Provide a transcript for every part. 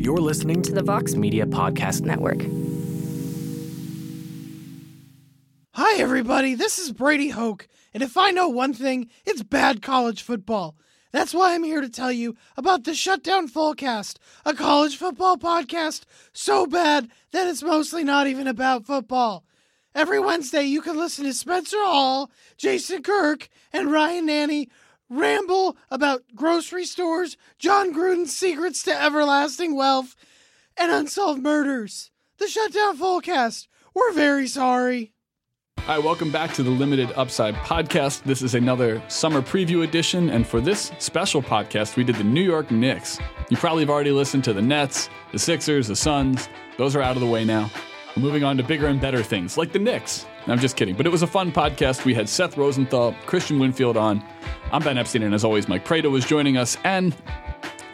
You're listening to the Vox Media Podcast Network. Hi, everybody. This is Brady Hoke, and if I know one thing, it's bad college football. That's why I'm here to tell you about the Shutdown Fullcast, a college football podcast so bad that it's mostly not even about football. Every Wednesday, you can listen to Spencer Hall, Jason Kirk, and Ryan Nanni ramble about grocery stores, Jon Gruden's secrets to everlasting wealth, and unsolved murders. The Shutdown Fullcast. We're very sorry. Hi, welcome back to the Limited Upside podcast. This is another summer preview edition, and for this special podcast, we did the New York Knicks. You probably have already listened to the Nets, the Sixers, the Suns. Those are out of the way now. Moving on to bigger and better things, like the Knicks. I'm just kidding, but it was a fun podcast. We had Seth Rosenthal, Christian Winfield on. I'm Ben Epstein, and as always, Mike Prada was joining us. And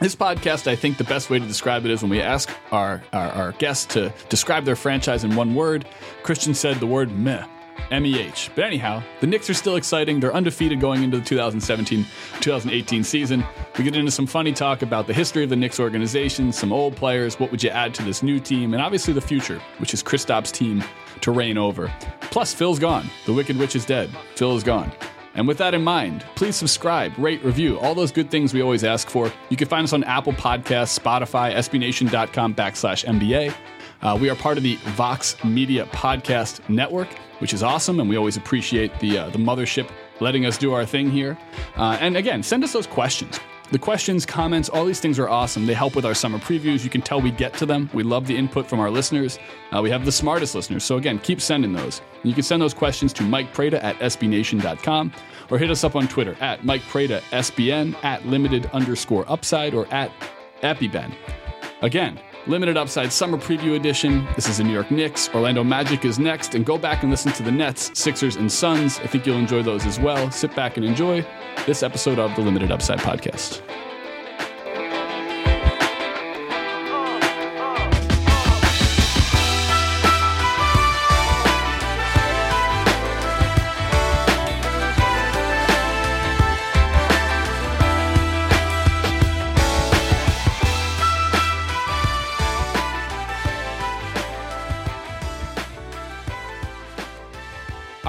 this podcast, I think the best way to describe it is when we ask our, our, our guests to describe their franchise in one word. Christian said the word meh. MEH. But anyhow, the Knicks are still exciting. They're undefeated going into the 2017 2018 season. We get into some funny talk about the history of the Knicks organization, some old players, what would you add to this new team, and obviously the future, which is Kristaps' team to reign over. Plus, Phil's gone. The Wicked Witch is dead. Phil is gone. And with that in mind, please subscribe, rate, review, all those good things we always ask for. You can find us on Apple Podcasts, Spotify, SBNation.com backslash NBA. Uh, we are part of the Vox Media Podcast Network, which is awesome, and we always appreciate the uh, the mothership letting us do our thing here. Uh, and again, send us those questions. The questions, comments, all these things are awesome. They help with our summer previews. You can tell we get to them. We love the input from our listeners. Uh, we have the smartest listeners. So, again, keep sending those. You can send those questions to Mike Prada at SBNation.com or hit us up on Twitter at Mike Prada SBN, at limited underscore upside, or at EpiBen. Again, Limited Upside Summer Preview Edition. This is the New York Knicks. Orlando Magic is next, and go back and listen to the Nets, Sixers, and Suns. I think you'll enjoy those as well. Sit back and enjoy this episode of the Limited Upside Podcast.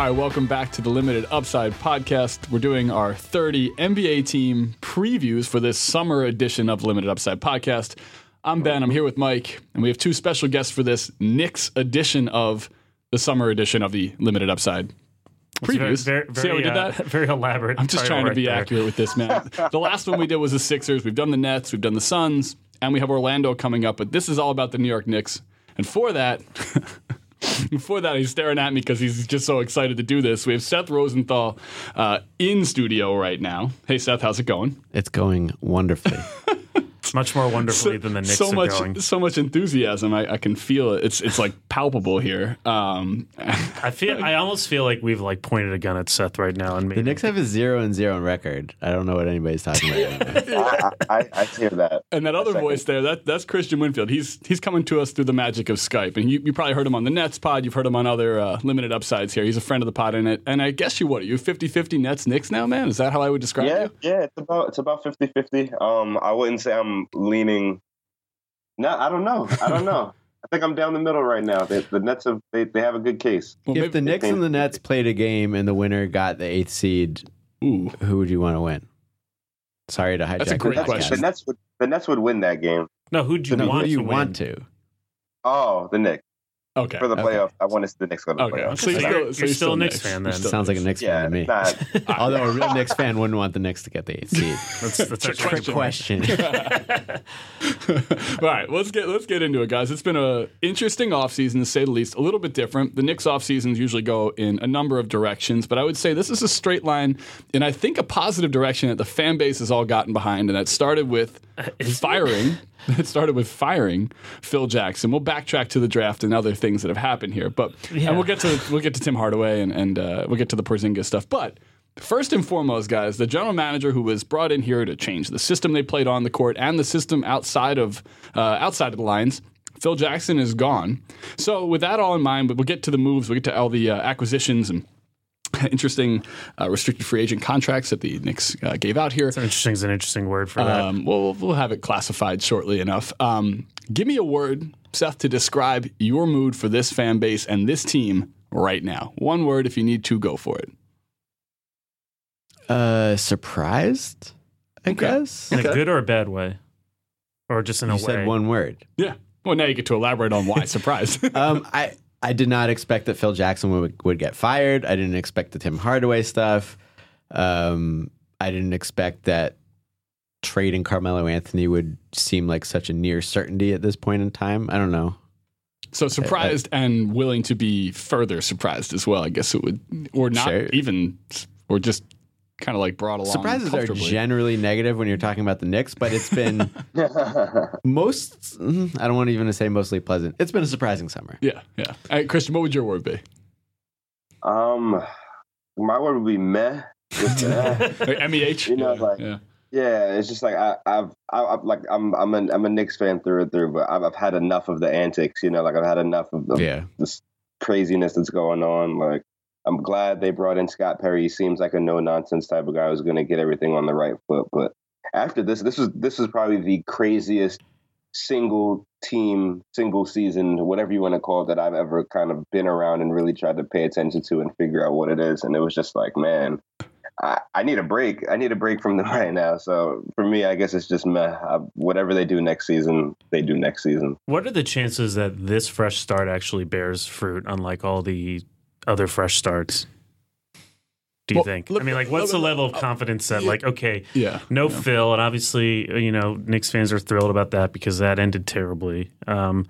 Right, welcome back to the Limited Upside podcast. We're doing our 30 NBA team previews for this summer edition of Limited Upside podcast. I'm Ben, I'm here with Mike, and we have two special guests for this Knicks edition of the summer edition of the Limited Upside previews. Very, very, See how we did uh, that? very elaborate. I'm just trying to be there. accurate with this, man. the last one we did was the Sixers. We've done the Nets, we've done the Suns, and we have Orlando coming up. But this is all about the New York Knicks. And for that, before that, he's staring at me because he's just so excited to do this. We have Seth Rosenthal uh, in studio right now. Hey, Seth, how's it going? It's going wonderfully. Much more wonderfully than the Knicks so are much, going. so much enthusiasm. I, I can feel it. It's it's like palpable here. Um, I feel. I almost feel like we've like pointed a gun at Seth right now, and the maybe Knicks have a zero and zero on record. I don't know what anybody's talking about. I, I, I hear that. And that other voice there, that that's Christian Winfield. He's he's coming to us through the magic of Skype. And you, you probably heard him on the Nets pod. You've heard him on other uh, limited upsides here. He's a friend of the pod in it. And I guess you what? Are you 50-50 Nets Knicks now, man? Is that how I would describe Yeah, you? yeah, it's about it's about 50-50. Um, I wouldn't say I'm leaning. No, I don't know. I don't know. I think I'm down the middle right now. The, the Nets have they, they have a good case. Well, if the Knicks and the Nets played a game and the winner got the eighth seed, Ooh. who would you want to win? Sorry to hijack. That's a the great podcast. question. The Nets would the Nets would win that game. no. Who'd you No, want who do you to want win? to? Oh, the Knicks Okay. for the Okay. playoff. I want to see the Knicks go to the Okay. playoffs. So you're So still, you're- so you're still a Knicks fan You're then. still Sounds like a Knicks. Knicks fan to me. not, Although a real Knicks fan wouldn't want the Knicks to get the eighth seed. That's, that's a Trick trick question. question. All right, let's get let's get into it, guys. It's been an interesting offseason to say the least. A little bit different. The Knicks off seasons usually go in a number of directions, but I would say this is a straight line, and I think a positive direction that the fan base has all gotten behind, and that started with firing. It started with firing Phil Jackson. We'll backtrack to the draft and other things that have happened here, but Yeah. and we'll get to we'll get to Tim Hardaway and and uh, we'll get to the Porzingis stuff, but. First and foremost, guys, the general manager who was brought in here to change the system they played on the court and the system outside of uh, outside of the lines. Phil Jackson is gone. So, with that all in mind, we'll get to the moves, we'll get to all the uh, acquisitions and interesting uh, restricted free agent contracts that the Knicks uh, gave out here. So interesting is an interesting word for that. Um, we'll, we'll have it classified shortly enough. Um, give me a word, Seth, to describe your mood for this fan base and this team right now. One word, if you need to, go for it. Uh, surprised, I Okay. guess. In a good or a bad way, or just in You a way. said one word. Yeah. Well, now you get to elaborate on why. surprised. um, I I did not expect that Phil Jackson would would get fired. I didn't expect the Tim Hardaway stuff. Um, I didn't expect that trading Carmelo Anthony would seem like such a near certainty at this point in time. I don't know. so surprised and willing to be further surprised as well. I guess it would, or not Sure. even, or just kind of like brought along. Surprises are generally negative when you're talking about the Knicks, but it's been most. mm, I don't want to even say mostly pleasant. It's been a surprising summer. Yeah, yeah. All right, Christian, what would your word be? um, my word would be meh. Just, uh, Like, MEH? You know, yeah, like- yeah. Yeah, it's just like I, I've, I, I've like I'm, I'm a, I'm a Knicks fan through and through, but I've, I've had enough of the antics. You know, like I've had enough of the Yeah. this craziness that's going on. Like I'm glad they brought in Scott Perry. He seems like a no nonsense type of guy who's going to get everything on the right foot. But after this, this is this is probably the craziest single team, single season, whatever you want to call it, that I've ever kind of been around and really tried to pay attention to and figure out what it is. And it was just like, man. I, I need a break. I need a break from them right now. So for me, I guess it's just meh. I, whatever they do next season, they do next season. What are the chances that this fresh start actually bears fruit, unlike all the other fresh starts? Do you Well, think? look- I mean, like, what's the look- level of confidence that, like, okay, Yeah. no yeah. Phil, and obviously, you know, Knicks fans are thrilled about that because that ended terribly. Um,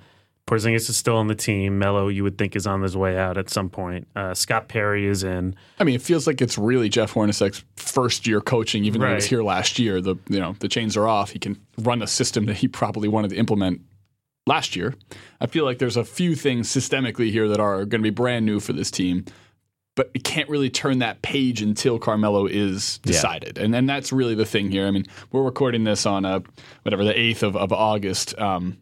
Porzingis is still on the team. Melo, you would think, is on his way out at some point. Uh, Scott Perry is in. I mean, it feels like it's really Jeff Hornacek's first year coaching, even though he was here last year. The you know the chains are off. He can run a system that he probably wanted to implement last year. I feel like there's a few things systemically here that are going to be brand new for this team, but it can't really turn that page until Carmelo is Yeah. decided, and and that's really the thing here. I mean, we're recording this on a whatever the eighth of, of August. Um,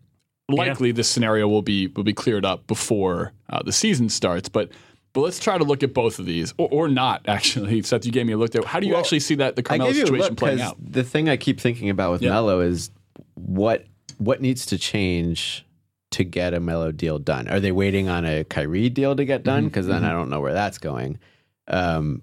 likely this scenario will be will be cleared up before uh, the season starts, but. But let's try to look at both of these, or, or not. Actually, Seth, you gave me a look there. How do you Well, actually see that the Carmelo gave you a situation playing out? the thing I keep thinking about with Yeah. Melo is what what needs to change to get a Melo deal done. Are they waiting on a Kyrie deal to get Mm-hmm, done? Because then I don't know where that's going. Um,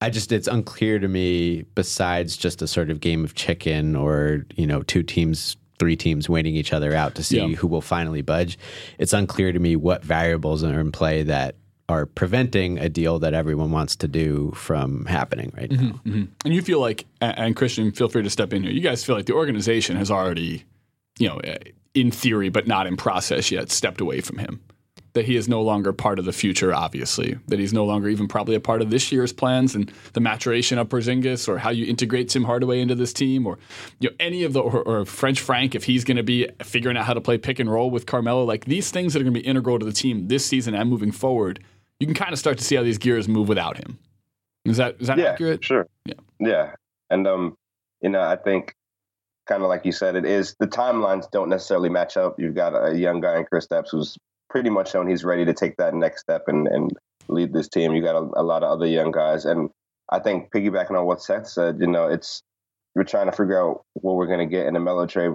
I just it's unclear to me. Besides just a sort of game of chicken, or you know, two teams. Three teams waiting each other out to see Yeah. who will finally budge. It's unclear to me what variables are in play that are preventing a deal that everyone wants to do from happening right now. And you feel like, and Christian, feel free to step in here. You guys feel like the organization has already, you know, eh, in theory, but not in process yet, stepped away from him. That he is no longer part of the future, obviously. That he's no longer even probably a part of this year's plans and the maturation of Porzingis, or how you integrate Tim Hardaway into this team, or you know any of the, or, or French Frank if he's going to be figuring out how to play pick and roll with Carmelo. Like these things that are going to be integral to the team this season and moving forward. You can kind of start to see how these gears move without him. Is that is that yeah, accurate? sure. Yeah. yeah, and um, you know, I think kind of like you said, it is the timelines don't necessarily match up. You've got a young guy in Kristaps who's pretty much shown he's ready to take that next step and and lead this team. You got a, a lot of other young guys, and I think piggybacking on what Seth said, you know, it's we're trying to figure out what we're going to get in the Melo trade.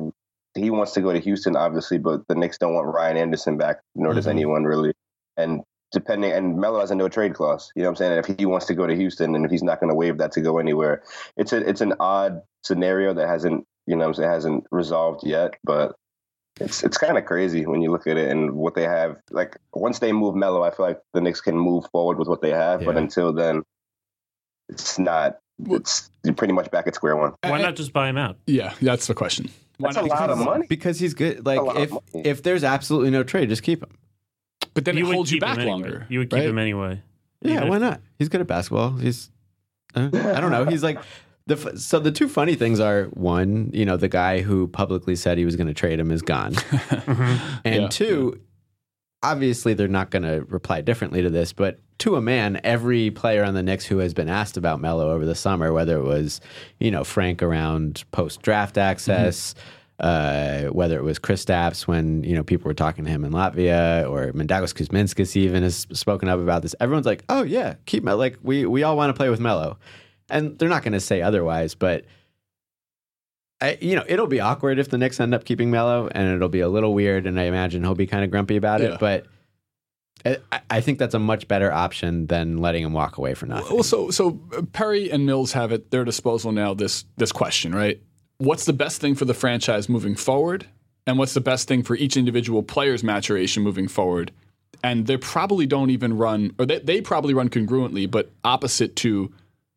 He wants to go to Houston, obviously, but the Knicks don't want Ryan Anderson back, nor does Mhm. anyone really. And depending, and Melo has a no trade clause. You know what I'm saying? And if he wants to go to Houston, and if he's not going to waive that to go anywhere, it's a it's an odd scenario that hasn't you know what I'm saying hasn't resolved yet, but. It's it's kind of crazy when you look at it and what they have. Like once they move Melo, I feel like the Knicks can move forward with what they have. But until then, it's not. It's pretty much back at square one. Why not just buy him out? Yeah, that's the question. Why That's a not? lot of money. Because he's good. Like a lot of if if there's absolutely no trade, just keep him. But then it would holds you keep him back anyway. longer. You would keep right? him anyway. Yeah, Even why if- not? He's good at basketball. He's uh, I don't know. He's like the f- so the two funny things are one, you know, the guy who publicly said he was going to trade him is gone, and Yeah, two, obviously they're not going to reply differently to this, but to a man, every player on the Knicks who has been asked about Melo over the summer, whether it was you know Frank around post draft access. Uh, whether it was Chris Kristaps when you know people were talking to him in Latvia, or Mindaugas Kuzminskas even has spoken up about this. Everyone's like, "Oh yeah, keep Melo." Like we we all want to play with Melo, and they're not going to say otherwise. But I, you know, it'll be awkward if the Knicks end up keeping Melo, and it'll be a little weird. And I imagine he'll be kind of grumpy about Yeah. it. But I, I think that's a much better option than letting him walk away for nothing. Well, so so uh, Perry and Mills have at their disposal now this this question, right? What's the best thing for the franchise moving forward, and what's the best thing for each individual player's maturation moving forward? And they probably don't even run, or they, they probably run congruently, but opposite to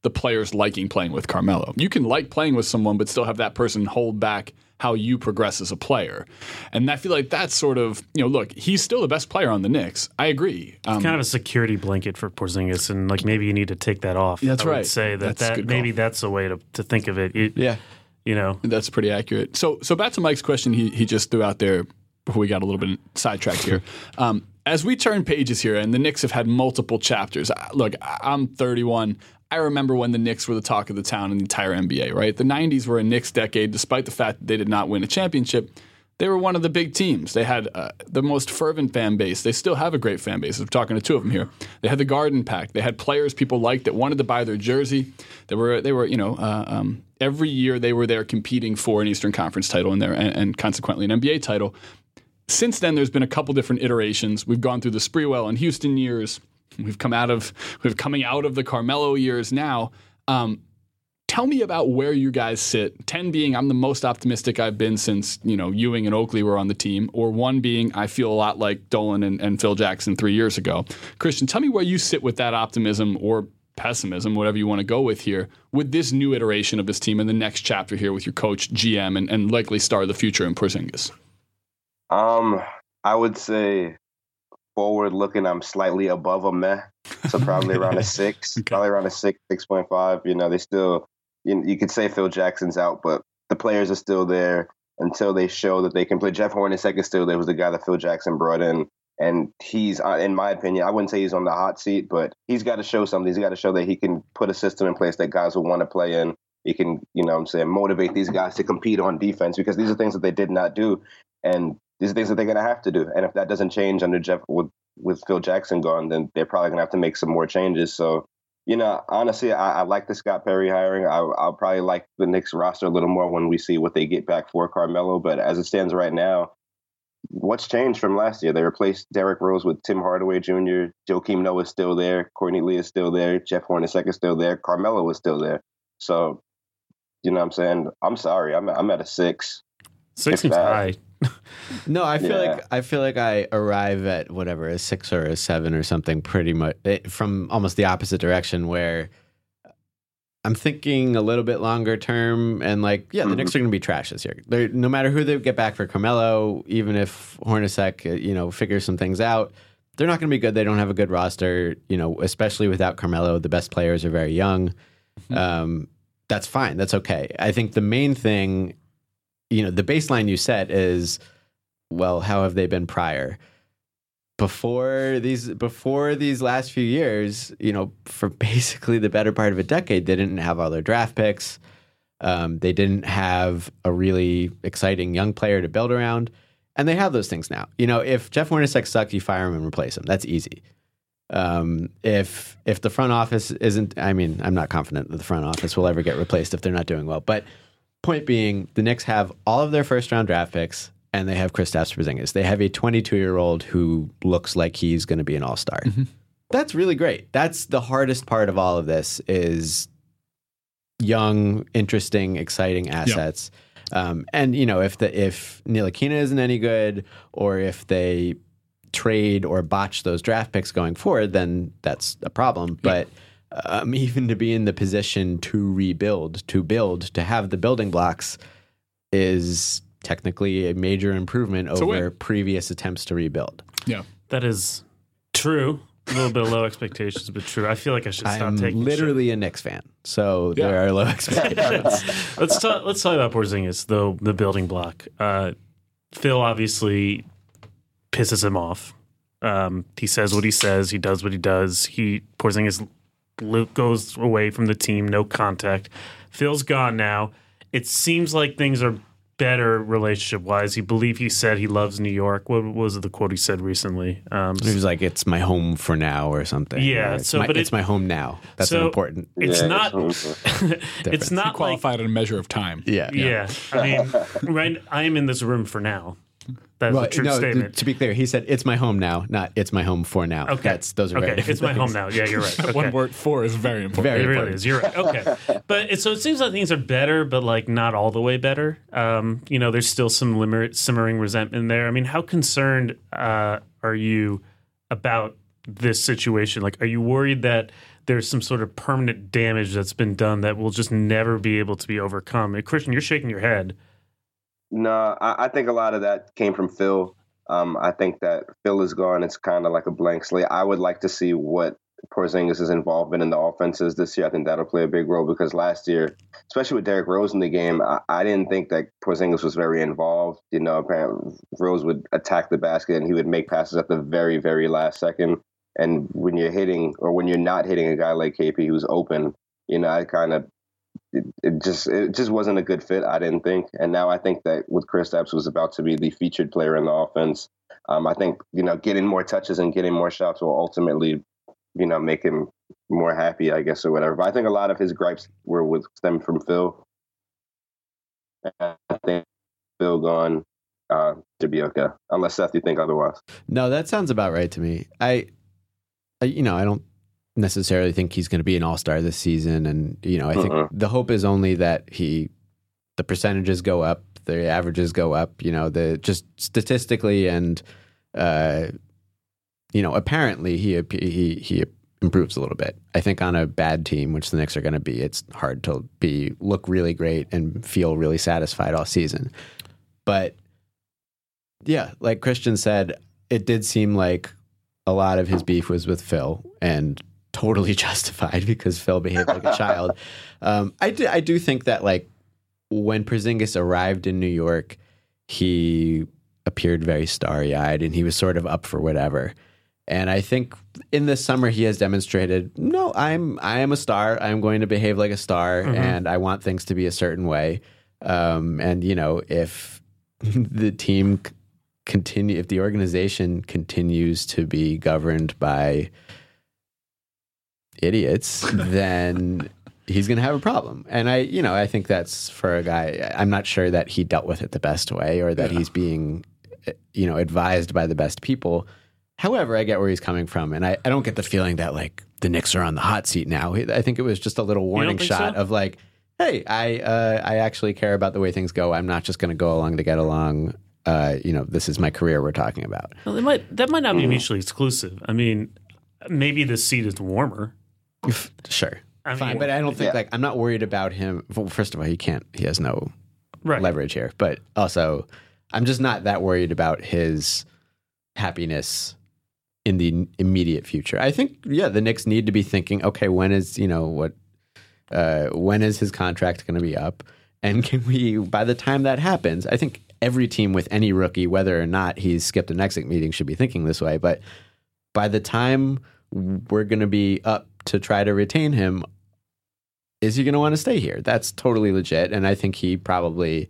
the players liking playing with Carmelo. You can like playing with someone, but still have that person hold back how you progress as a player. And I feel like that's sort of, you know, look, he's still the best player on the Knicks. I agree. Um, kind of a security blanket for Porzingis, and like maybe you need to take that off. That's I would right. say that, That's that maybe that's the way to, to think of it. It- yeah. you know, That's pretty accurate. So, so back to Mike's question, he he just threw out there before we got a little bit sidetracked here. Um, as we turn pages here, and the Knicks have had multiple chapters. Look, I'm 31. I remember when the Knicks were the talk of the town in the entire NBA. Right, the 90s were a Knicks decade, despite the fact that they did not win a championship. They were one of the big teams. They had uh, the most fervent fan base. They still have a great fan base. I'm talking to two of them here. They had the Garden Pack. They had players people liked that wanted to buy their jersey. They were they were you know uh, um, every year they were there competing for an Eastern Conference title and there and, and consequently an NBA title. Since then, there's been a couple different iterations. We've gone through the Sprewell and Houston years. We've come out of we've coming out of the Carmelo years now. Um, tell me about where you guys sit. Ten being I'm the most optimistic I've been since you know Ewing and Oakley were on the team, or one being I feel a lot like Dolan and, and Phil Jackson three years ago. Christian, tell me where you sit with that optimism or pessimism, whatever you want to go with here, with this new iteration of this team and the next chapter here with your coach, GM, and, and likely star of the future in Porzingis. Um, I would say forward looking, I'm slightly above a meh, so probably around a six, Okay. probably around a six, six point five. You know, they still, you, you could say Phil Jackson's out, but the players are still there until they show that they can play. Jeff Hornacek is still there. Was the guy that Phil Jackson brought in, and he's, uh, in my opinion, I wouldn't say he's on the hot seat, but he's got to show something. He's got to show that he can put a system in place that guys will want to play in. He can, you know, what I'm saying, motivate these guys to compete on defense because these are things that they did not do, and these are things that they're going to have to do. And if that doesn't change under Jeff with with Phil Jackson gone, then they're probably going to have to make some more changes. So, you know, honestly, I, I like the Scott Perry hiring. I, I'll probably like the Knicks roster a little more when we see what they get back for Carmelo. But as it stands right now, what's changed from last year? They replaced Derrick Rose with Tim Hardaway Jr. Joakim Noah is still there. Courtney Lee is still there. Jeff Hornacek is still there. Carmelo is still there. So, you know what I'm saying? I'm sorry. I'm, I'm at a six. six that- high. No, I feel Yeah. like I feel like I arrive at whatever a six or a seven or something pretty much eh, from almost the opposite direction where I'm thinking a little bit longer term and like yeah, the Mhm. Knicks are going to be trash this year. They're, no matter who they get back for Carmelo, even if Hornacek uh, you know figures some things out, they're not going to be good. They don't have a good roster, you know, especially without Carmelo. The best players are very young. Um, that's fine. That's okay. I think the main thing, you know, the baseline you set is, well, how have they been prior? Before these, before these last few years, you know, for basically the better part of a decade, they didn't have all their draft picks. Um, they didn't have a really exciting young player to build around, and they have those things now. You know, if Jeff Hornacek sucks, you fire him and replace him. That's easy. Um, if if the front office isn't, I mean, I'm not confident that the front office will ever get replaced if they're not doing well. But point being, the Knicks have all of their first round draft picks, and they have Kristaps Porzingis. They have a 22 year old who looks like he's going to be an all star. That's really great. That's the hardest part of all of this is young, interesting, exciting assets. Um, and you know, if the if Ntilikina isn't any good, or if they trade or botch those draft picks going forward, then that's a problem. But um, even to be in the position to rebuild, to build, to have the building blocks is technically a major improvement a over previous attempts to rebuild. Yeah. That is true. A little bit of low expectations, but true. I feel like I should stop taking. I'm taking literally a Knicks fan, so Yeah. there are low expectations. Let's talk. Let's talk about Porzingis, though. The building block. Uh, Phil obviously pisses him off. Um, he says what he says. He does what he does. He Porzingis lo- goes away from the team. No contact. Phil's gone now. It seems like things are better relationship wise. He believe he said he loves New York. What was the quote he said recently? Um, He was like, "It's my home for now" or something. Yeah, Or, it's so, my, but it's it- my home now. That's so important. it's Yeah, not. it's- it's Difference. not like Qualified in a measure of time. Yeah, yeah. I mean, right. I am in this room for now. That's Well, a true no, statement. to be clear, he said, "It's my home now," not "It's my home for now." Okay. That's those are very okay. different It's my home now. Yeah, you're right. Okay. One word for is very important. Very It really important. is. You're right. Okay, but it, so it seems like things are better, but like not all the way better. Um, you know, there's still some limmer, simmering resentment there. I mean, how concerned uh, are you about this situation? Like, are you worried that there's some sort of permanent damage that's been done that will just never be able to be overcome? And Christian, you're shaking your head. No, I, I think a lot of that came from Phil. Um, I think that Phil is gone. It's kind of like a blank slate. I would like to see what Porzingis' involvement in the offenses this year. I think that'll play a big role because last year, especially with Derrick Rose in the game, I, I didn't think that Porzingis was very involved. You know, apparently Rose would attack the basket and he would make passes at the very, very last second. And when you're hitting or when you're not hitting a guy like KP who's open, you know, I kind of it, just it just wasn't a good fit. I didn't think, and now I think that with Kristaps was about to be the featured player in the offense. Um, I think you know getting more touches and getting more shots will ultimately, you know, make him more happy, I guess, or whatever. But I think a lot of his gripes were with stem from Phil. And I think Phil gone uh, to be okay, unless Seth, you think otherwise. No, that sounds about right to me. I, I you know, I don't necessarily think he's going to be an all star this season, and you know, I think Uh-uh. the hope is only that he, the percentages go up, the averages go up. You know, the just statistically and, uh, you know, apparently he he he improves a little bit. I think on a bad team, which the Knicks are going to be, it's hard to be look really great and feel really satisfied all season. But yeah, like Christian said, it did seem like a lot of his beef was with Phil and totally justified because Phil behaved like a child. Um, I, do, I do think that like when Porzingis arrived in New York, he appeared very starry eyed and he was sort of up for whatever. And I think in this summer he has demonstrated, no, I'm I am a star. I'm going to behave like a star, and I want things to be a certain way. Um, and you know, if the team continue, if the organization continues to be governed by idiots, then he's going to have a problem. And I, you know, I think that's for a guy. I'm not sure that he dealt with it the best way, or that he's being, you know, advised by the best people. However, I get where he's coming from, and I, I don't get the feeling that like the Knicks are on the hot seat now. I think it was just a little warning shot so? of like, hey, I uh, I actually care about the way things go. I'm not just going to go along to get along. Uh, you know, this is my career we're talking about. Well, that might that might not be mutually exclusive. I mean, maybe the seat is warmer. Sure, I fine, but I don't think Yeah. like I'm not worried about him. Well, first of all, he can't. He has no right. leverage here. But also, I'm just not that worried about his happiness in the immediate future. I think, yeah, the Knicks need to be thinking, okay, when is you know what, uh, when is his contract going to be up, and can we? By the time that happens, I think every team with any rookie, whether or not he's skipped an exit meeting, should be thinking this way. But by the time we're going to be up to try to retain him, is he going to want to stay here? That's totally legit, and I think he probably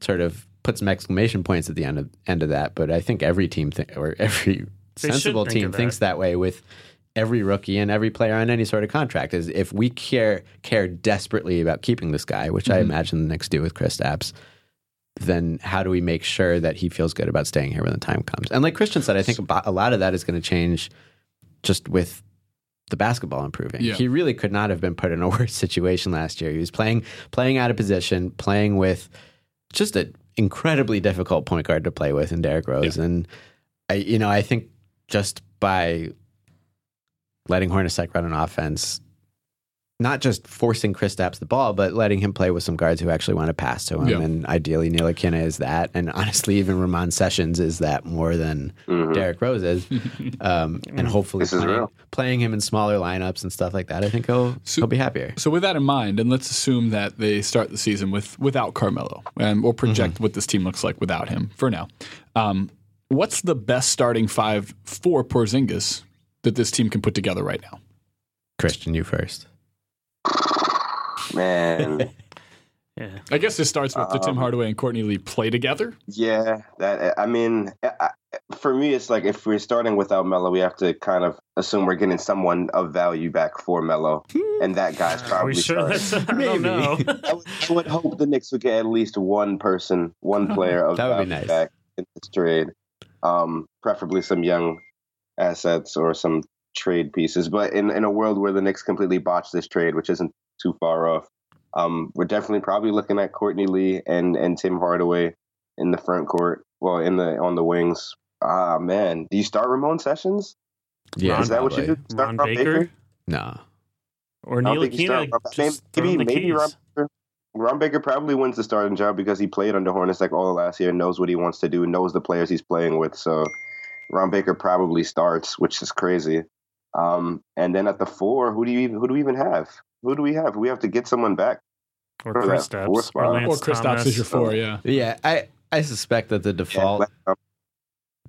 sort of put some exclamation points at the end of end of that. But I think every team th- or every They sensible team thinks that way with every rookie and every player on any sort of contract. Is if we care care desperately about keeping this guy, which Mm-hmm. I imagine the Knicks do with Kristaps, then how do we make sure that he feels good about staying here when the time comes? And like Christian said, I think a lot of that is going to change just with the basketball improving. Yeah. He really could not have been put in a worse situation last year. He was playing playing out of position, playing with just an incredibly difficult point guard to play with in Derrick Rose. And I you know, I think just by letting Hornacek run an offense, not just forcing Kristaps the ball, but letting him play with some guards who actually want to pass to him. Yeah. And ideally, Ntilikina is that. And honestly, even Ramon Sessions is that more than Mhm. Derrick Rose is. Um, and hopefully, This is playing, real. playing him in smaller lineups and stuff like that, I think he'll, So- he'll be happier. So with that in mind, and let's assume that they start the season with without Carmelo, and we'll project Mm-hmm. what this team looks like without him for now. Um, what's the best starting five for Porzingis that this team can put together right now? Christian, you first. Man, Yeah. I guess this starts with the Tim Um, Hardaway and Courtney Lee play together. Yeah, that I mean, I, I- for me, it's like if we're starting without Melo, we have to kind of assume we're getting someone of value back for Melo, and that guy's Are probably we sure starting. that's? I don't know. I would, I would hope the Knicks would get at least one person, one player of That would be value nice. back in this trade. Um, preferably some young assets or some trade pieces. But in, in a world where the Knicks completely botched this trade, which isn't too far off, um, we're definitely probably looking at Courtney Lee and, and Tim Hardaway in the front court. Well, in the on the wings. Ah man, do you start Ramon Sessions? Yeah, Ron- Is that what you do? probably. Start Ron Ron Baker No. or I don't Neil think you start Aquina. Ron- Just throw maybe maybe Ron. Baker. Ron Baker probably wins the starting job because he played under Hornacek like all of last year, knows what he wants to do, knows the players he's playing with. So Ron Baker probably starts, which is crazy. Um, and then at the four, who do you even who do we even have? Who do we have? We have to get someone back. or for Chris that Stapps or Or Lance Or Chris Thomas. is your four, yeah. Yeah, I I suspect that the default Yeah,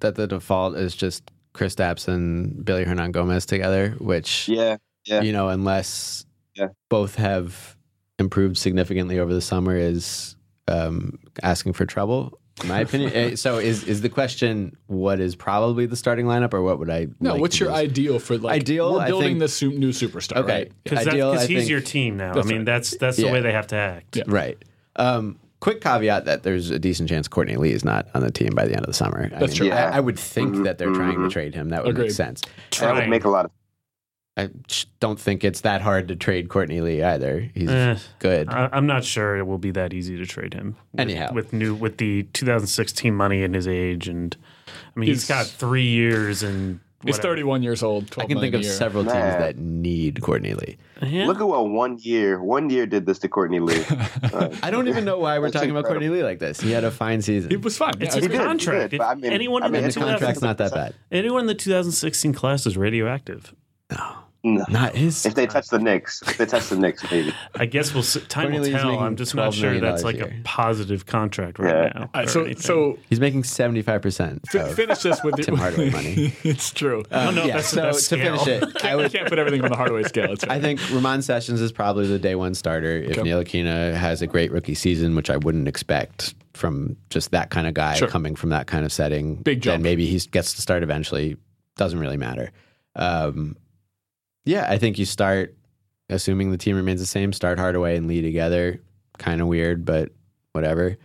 that the default is just Kristaps and Willy Hernangomez together, which yeah, yeah. you know, unless Yeah. both have improved significantly over the summer, is um, asking for trouble. In my opinion. Eh, so is is the question what is probably the starting lineup, or what would I? No, like what's to your do? ideal for like Ideal, We're building think- this su- new superstar, Okay. right? Because he's think- your team now. I mean, right. that's that's Yeah. the way they have to act. Yeah. Right. Um, quick caveat that there's a decent chance Courtney Lee is not on the team by the end of the summer. I That's true. Yeah. I, I would think that they're trying to trade him. That would Agreed. make sense. that would make a lot of I don't think it's that hard to trade Courtney Lee either. He's Eh, good. I, I'm not sure it will be that easy to trade him. With, Anyhow. with new with the 2016 money and his age, and I mean, he's He's- got three years and He's 31 years old. I can think of year. several teams Man. that need Courtney Lee. Yeah. Look at what one year one year did this to Courtney Lee. Uh, I don't even know why we're That's talking about incredible. Courtney Lee like this. He had a fine season. It was fine. It's Yeah, his he did, contract. did, I mean- anyone I in the the contract's not that bad. anyone in the 2016 class is radioactive. no. Not his. If they touch the Knicks, if they touch the Knicks, maybe. I guess we'll see. time will tell. I'm just not sure that's like a a positive contract right Yeah. now. All right, or so anything. so He's making seventy five percent. finish this with Tim Hardaway money. it's true. I don't know if yeah, that's so the best to finish scale. it, I I would can't put everything on the Hardaway scale. It's I think Ramon Sessions is probably the day one starter. If Okay. Ntilikina has a great rookie season, which I wouldn't expect from just that kind of guy Sure. coming from that kind of setting, Big jump. Then maybe he gets to start eventually. Doesn't really matter. Um, yeah, I think you start, assuming the team remains the same, start Hardaway and Lee together. Kind of weird, but whatever.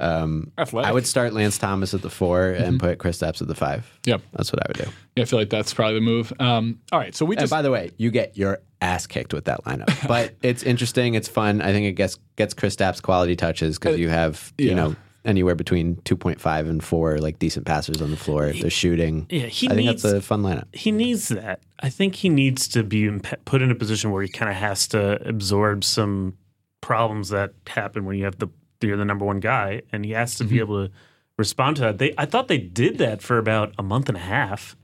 Um, Athletic. I would start Lance Thomas at the 4 and put Kristaps at the five. Yep. That's what I would do. Yeah, I feel like that's probably the move. Um, all right, so we And just by the way, you get your ass kicked with that lineup, but it's interesting. It's fun. I think it gets gets Kristaps quality touches because you have yeah. you know anywhere between two point five and four like decent passers on the floor. They're shooting. Yeah, he I think needs that's a fun lineup. he needs that. I think he needs to be put in a position where he kind of has to absorb some problems that happen when you have the you're the number one guy, and he has to be mm-hmm. able to respond to that. They I thought they did that for about a month and a half,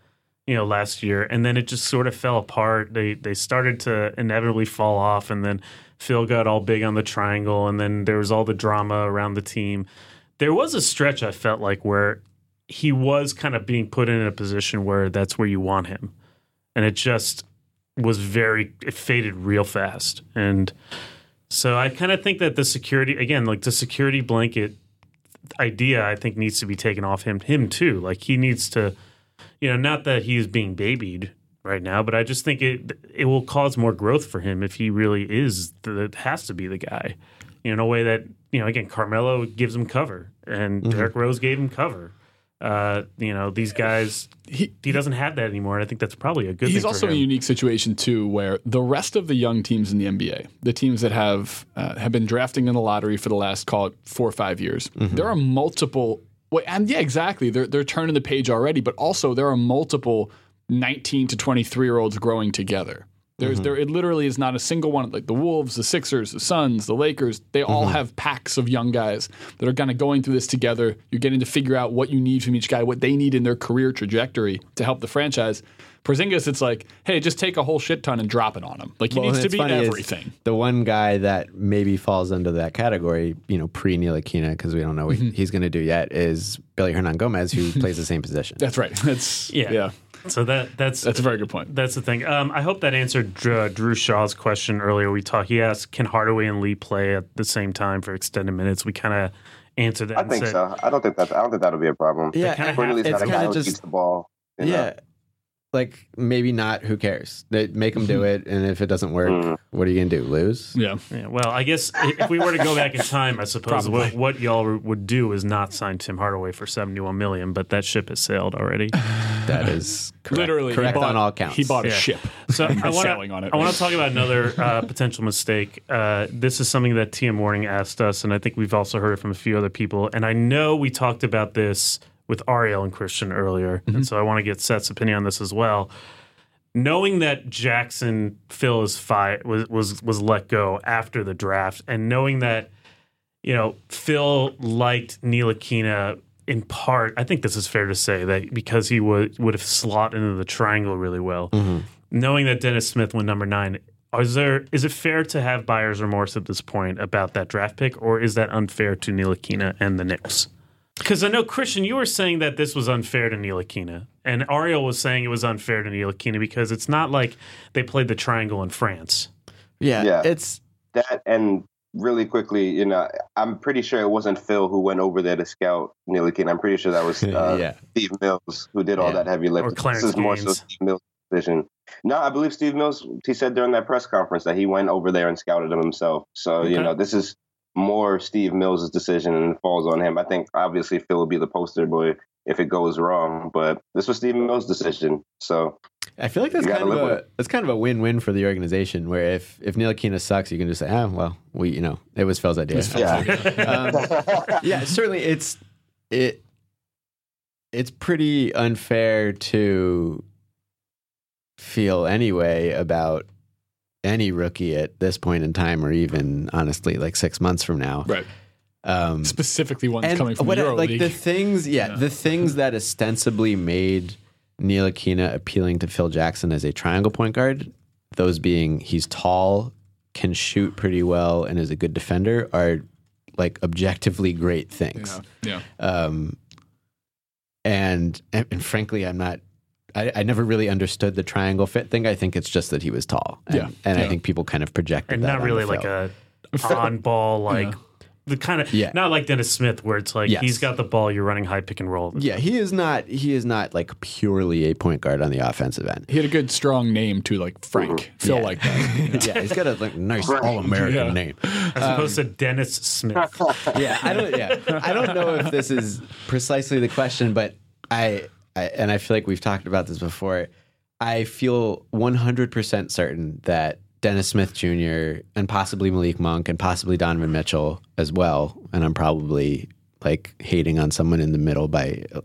you know, last year, and then it just sort of fell apart. They they started to inevitably fall off, and then Phil got all big on the triangle, and then there was all the drama around the team. There was a stretch I felt like where he was kind of being put in a position where that's where you want him. And it just was very, it faded real fast. And so I kind of think that the security, again, like the security blanket idea, I think needs to be taken off him, him too. Like he needs to, you know, not that he's being babied right now, but I just think it, it will cause more growth for him if he really is, the, has to be the guy, in a way that, you know, again, Carmelo gives him cover and Mm-hmm. Derrick Rose gave him cover. Uh, you know, these guys, he, he doesn't have that anymore. And I think that's probably a good he's thing also for in a unique situation too, where the rest of the young teams in the NBA, the teams that have uh, have been drafting in the lottery for the last call it four or five years, there are multiple. Well, and yeah, exactly. They're they're turning the page already, but also there are multiple nineteen to twenty three year olds growing together. There's there it literally is not a single one like the Wolves, the Sixers, the Suns, the Lakers. They all have packs of young guys that are kind of going through this together. You're getting to figure out what you need from each guy, what they need in their career trajectory to help the franchise. Porzingis, it's like, hey, just take a whole shit ton and drop it on him. Like he Well, needs to be everything. The one guy that maybe falls under that category, you know, pre Ntilikina, because we don't know what Mm-hmm. he's going to do yet, is Willy Hernangomez, who plays the same position. That's right. That's Yeah. yeah. So that that's That's a very good point. That's the thing. Um, I hope that answered Drew, Drew Shaw's question earlier. We talked. He asked, "Can Hardaway and Lee play at the same time for extended minutes?" We kind of answered that. I think said, so. I don't think that. I don't think that'll be a problem. Yeah, kinda and Cornelius it's not a guy kind who of keeps the ball. you know? Yeah, like maybe not. Who cares? They make them do it, and if it doesn't work, Mhm. what are you gonna do? Lose? Yeah. Yeah, well, I guess i- if we were to go back in time, I suppose what, what y'all would do is not sign Tim Hardaway for seventy-one million, but that ship has sailed already. That is correct. Literally, he correct bought- on all counts. He bought a Yeah. ship. So I want Sailing on to it. I want to talk about another uh, potential mistake. Uh, this is something that TM Warning asked us, and I think we've also heard it from a few other people. And I know we talked about this with Ariel and Christian earlier, Mm-hmm. and so I want to get Seth's opinion on this as well. Knowing that Jackson Phil is fi- was was was let go after the draft, and knowing that you know Phil liked Ntilikina in part, I think this is fair to say that because he would would have slotted into the triangle really well knowing that Dennis Smith went number nine, is there is it fair to have buyer's remorse at this point about that draft pick, or is that unfair to Ntilikina and the Knicks? Because I know Christian, you were saying that this was unfair to Ntilikina, and Ariel was saying it was unfair to Ntilikina because it's not like they played the triangle in France. yeah, Yeah. it's that and really quickly, you know, I'm pretty sure it wasn't Phil who went over there to scout Ntilikina. I'm pretty sure that was uh, Yeah. Steve Mills who did all Yeah. that heavy lifting. Clarence this is more so Steve Mills' decision. No, I believe Steve Mills. He said during that press conference that he went over there and scouted him himself. So you know, this is more Steve Mills' decision and it falls on him. I think obviously Phil will be the poster boy if it goes wrong, but this was Steve Mills' decision. So I feel like that's kind of a that's kind of a win win for the organization. Where if if Ntilikina sucks, you can just say, ah, well, we you know it was Phil's idea. yeah, um, yeah, certainly it's it it's pretty unfair to feel anyway about any rookie at this point in time, or even honestly, like six months from now. Right. Um, Specifically ones coming from what, the Euro like League. the things, yeah, Yeah. the things that ostensibly made Ntilikina appealing to Phil Jackson as a triangle point guard, those being he's tall, can shoot pretty well, and is a good defender, are like objectively great things. yeah. Um, and, and and frankly, I'm not. I, I never really understood the triangle fit thing. I think it's just that he was tall. And, Yeah. and Yeah. I think people kind of projected and that not really like Phil. a on ball like the kind of Yeah. not like Dennis Smith where it's like Yes. he's got the ball, you're running high pick and roll. Yeah, he is not. He is not like purely a point guard on the offensive end. He had a good, strong name too, like Frank. Feel Yeah. like that. yeah, he's got a like nice all American Yeah. name. As opposed to Dennis Smith. Yeah, I don't. Yeah, I don't know if this is precisely the question, but I, I and I feel like we've talked about this before. I feel 100% certain that Dennis Smith Jr. and possibly Malik Monk and possibly Donovan Mitchell as well, and I'm probably like hating on someone in the middle by uh,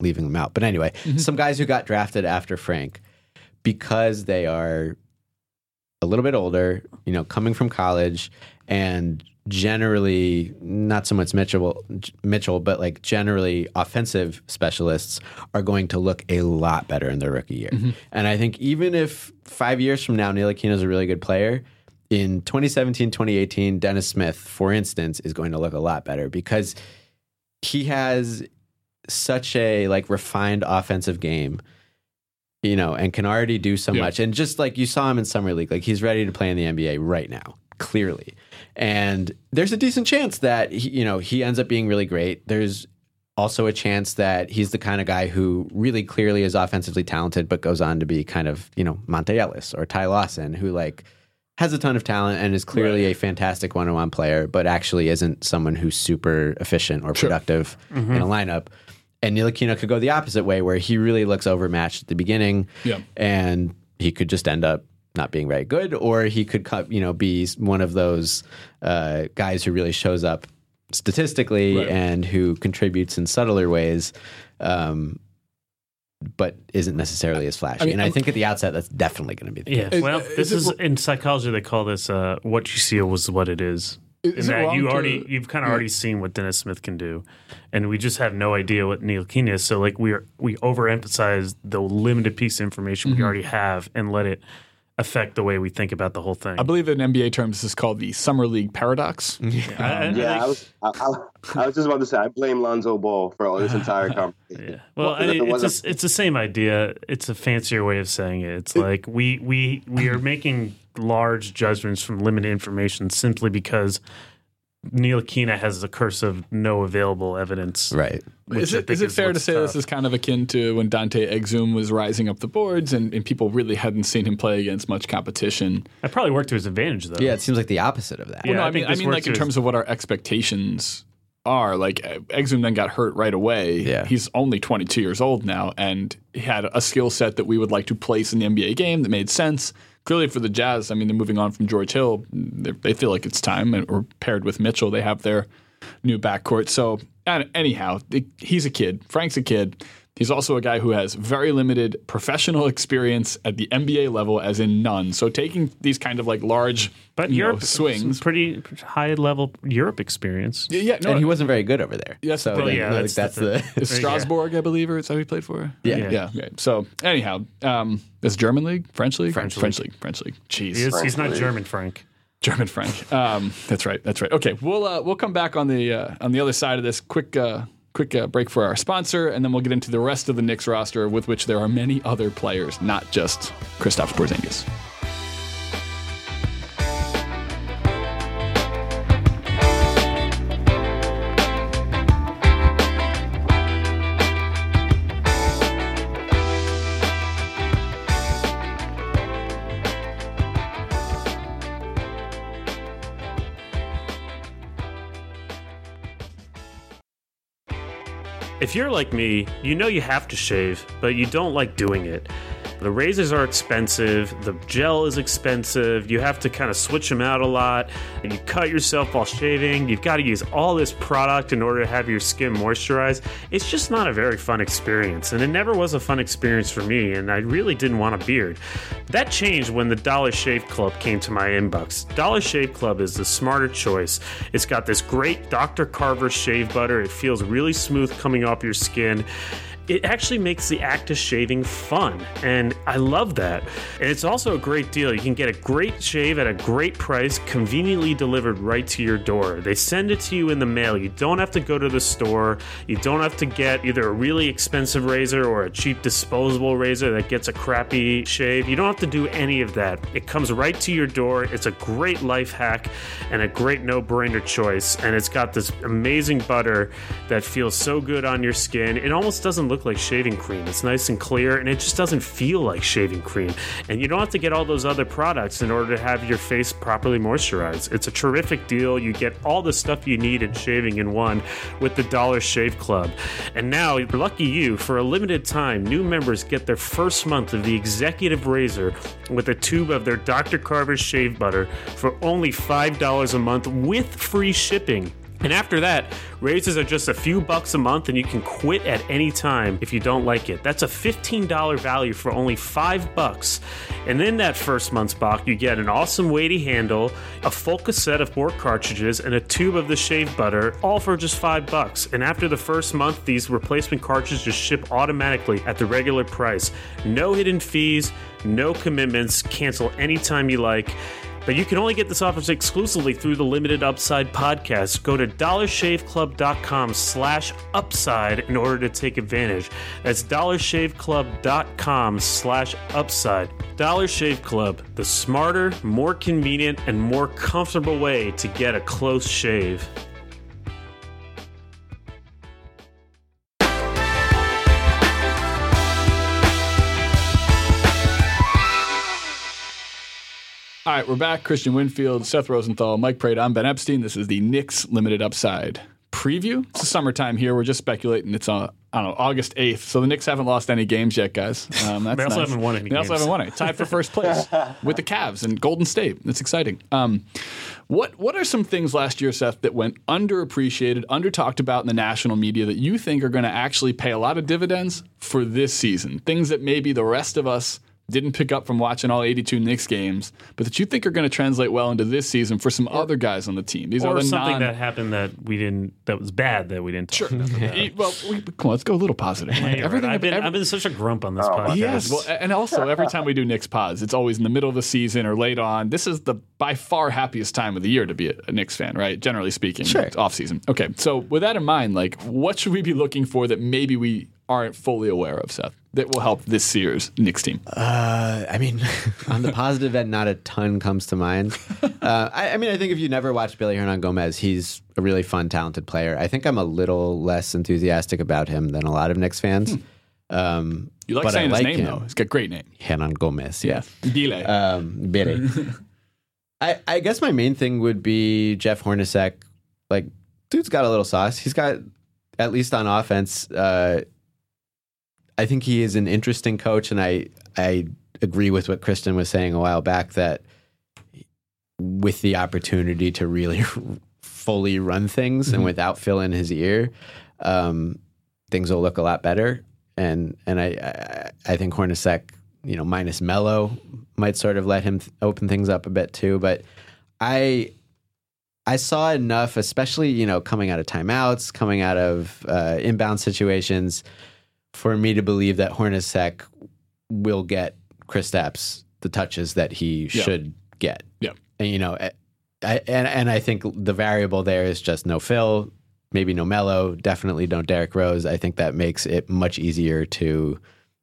leaving them out. But anyway, some guys who got drafted after Frank because they are a little bit older, you know, coming from college and generally not so much Mitchell Mitchell, but like generally offensive specialists are going to look a lot better in their rookie year. Mm-hmm. And I think even if five years from now Ntilikina is a really good player, in 2017, 2018, Dennis Smith, for instance, is going to look a lot better because he has such a like refined offensive game you know, and can already do so Yeah. much. And just like you saw him in summer league, like he's ready to play in the NBA right now, clearly. And there's a decent chance that he, you know he ends up being really great. There's also a chance that he's the kind of guy who really clearly is offensively talented, but goes on to be kind of you know Monta Ellis or Ty Lawson, who like has a ton of talent and is clearly a fantastic one-on-one player, but actually isn't someone who's super efficient or Sure. productive in mm-hmm. a lineup. And Ntilikina could go the opposite way, where he really looks overmatched at the beginning, Yeah. and he could just end up not being very good, or he could, cut, you know, be one of those uh, guys who really shows up statistically Right. and who contributes in subtler ways, um, but isn't necessarily as flashy. mean, and I I'm- think at the outset, that's definitely going to be the Yeah. case. well, is this it is in psychology they call this uh, what you see was what it is. Is in that wrong you to- already you've kind of Yeah. already seen what Dennis Smith can do, and we just have no idea what Ntilikina is. So like we are we overemphasize the limited piece of information Mm-hmm. we already have and let it affect the way we think about the whole thing. I believe in NBA terms, this is called the Summer League paradox. I- I- I Yeah, I was. I, I, I was just about to say. I blame Lonzo Ball for all this entire conversation. Yeah. Well, I mean, it it's, a, it's the same idea. It's a fancier way of saying it. It's like we we we are making large judgments from limited information simply because Ntilikina has the curse of no available evidence. Right. Is I it, think is it fair to say tough. this is kind of akin to when Dante Exum was rising up the boards and, and people really hadn't seen him play against much competition? That probably worked to his advantage, though. Yeah, it seems like the opposite of that. Yeah, no, I I mean, I mean, like in as- terms of what our expectations are. Like Exum then got hurt right away. Yeah. he's only 22 years old now, and he had a skill set that we would like to place in the NBA game that made sense. Clearly, for the Jazz, I mean, they're moving on from George Hill. They feel like it's time, and- or paired with Mitchell, they have their new backcourt. So, anyhow, he's a kid. Frank's a kid. He's also a guy who has very limited professional experience at the NBA level, as in none. So, taking these kind of like large, but you know, Europe swings. pretty high level Europe experience. Yeah, yeah, no, and he wasn't very good over there. Yes, so well, yeah, like, that's that's, the the, thing. It's Strasbourg, I believe, or it's how he played for? Yeah. Yeah. yeah. okay. So anyhow, um, this German league, French league, French French league. league, French league. Jeez, He is, he's not German, Frank. German Frank. Um, that's right. That's right. Okay, we'll uh, we'll come back on the uh, on the other side of this quick. Uh, Quick uh, break for our sponsor, and then we'll get into the rest of the Knicks roster, with which there are many other players, not just Kristaps Porzingis. If you're like me, you know you have to shave, but you don't like doing it. The razors are expensive, the gel is expensive, you have to kind of switch them out a lot, and you cut yourself while shaving. You've got to use all this product in order to have your skin moisturized. It's just not a very fun experience, and it never was a fun experience for me, and I really didn't want a beard. That changed when the Dollar Shave Club came to my inbox. Dollar Shave Club is the smarter choice. It's got this great Dr. Carver shave butter, it feels really smooth coming off your skin it actually makes the act of shaving fun, and I love that. And it's also a great deal. You can get a great shave at a great price, conveniently delivered right to your door. They send it to you in the mail. You don't have to go to the store. You don't have to get either a really expensive razor or a cheap disposable razor that gets a crappy shave. You don't have to do any of that. It comes right to your door. It's a great life hack and a great no brainer choice. And it's got this amazing butter that feels so good on your skin. It almost doesn't look like shaving cream. It's nice and clear and it just doesn't feel like shaving cream. And you don't have to get all those other products in order to have your face properly moisturized. It's a terrific deal. You get all the stuff you need in shaving in one with the Dollar Shave Club. And now, lucky you, for a limited time, new members get their first month of the Executive Razor with a tube of their Dr. Carver's shave butter for only $5 a month with free shipping. And after that, razors are just a few bucks a month and you can quit at any time if you don't like it. That's a $15 value for only 5 bucks. And in that first month's box, you get an awesome weighty handle, a full cassette of pork cartridges, and a tube of the shave butter, all for just 5 bucks. And after the first month, these replacement cartridges ship automatically at the regular price. No hidden fees, no commitments, cancel anytime you like. But you can only get this offer exclusively through the Limited Upside podcast. Go to dollarshaveclub.com slash upside in order to take advantage. That's dollarshaveclub.com slash upside. Dollar Shave Club, the smarter, more convenient, and more comfortable way to get a close shave. All right, we're back. Christian Winfield, Seth Rosenthal, Mike Prada. I'm Ben Epstein. This is the Knicks Limited Upside preview. It's the summertime here. We're just speculating. It's on, I don't know, August 8th. So the Knicks haven't lost any games yet, guys. Um, that's They also nice. haven't won any They also haven't won any. Tied for first place with the Cavs and Golden State. That's exciting. Um, what What are some things last year, Seth, that went underappreciated, under talked about in the national media that you think are going to actually pay a lot of dividends for this season? Things that maybe the rest of us didn't pick up from watching all 82 Knicks games, but that you think are going to translate well into this season for some other guys on the team. These are or the something non- that happened that we didn't that was bad that we didn't talk about. E- well, we, come on, let's go a little positive. Like, you're everything right. I've been every- I've been such a grump on this Oh, podcast. Yes. Well, and also every time we do Knicks pods, it's always in the middle of the season or late on. This is the by far happiest time of the year to be a, a Knicks fan, right? Generally speaking, Sure. Off season. Okay, so with that in mind, like, what should we be looking for that maybe we aren't fully aware of, Seth, that will help this year's Knicks team? Uh, I mean, on the positive end, not a ton comes to mind. Uh, I, I mean, I think if you never watched Billy Hernangomez, he's a really fun, talented player. I think I'm a little less enthusiastic about him than a lot of Knicks fans. Um, You like but saying I his like name him. though? He's got a great name. Hernangomez, yeah. Bile. Um, Billy. I, I guess my main thing would be Jeff Hornacek. Like, dude's got a little sauce. He's got, at least on offense, uh, I think he is an interesting coach, and I I agree with what Christian was saying a while back that with the opportunity to really fully run things and without Phil in his ear, um, things will look a lot better. And and I I, I think Hornacek, you know, minus Melo, might sort of let him th- open things up a bit too. But I I saw enough, especially you know coming out of timeouts, coming out of uh, inbound situations, for me to believe that Hornacek will get Chris Kristaps the touches that he Yeah. should get. Yeah. and you know, I, I- and and I think the variable there is just no Phil, maybe no Melo, definitely no Derrick Rose. I think that makes it much easier to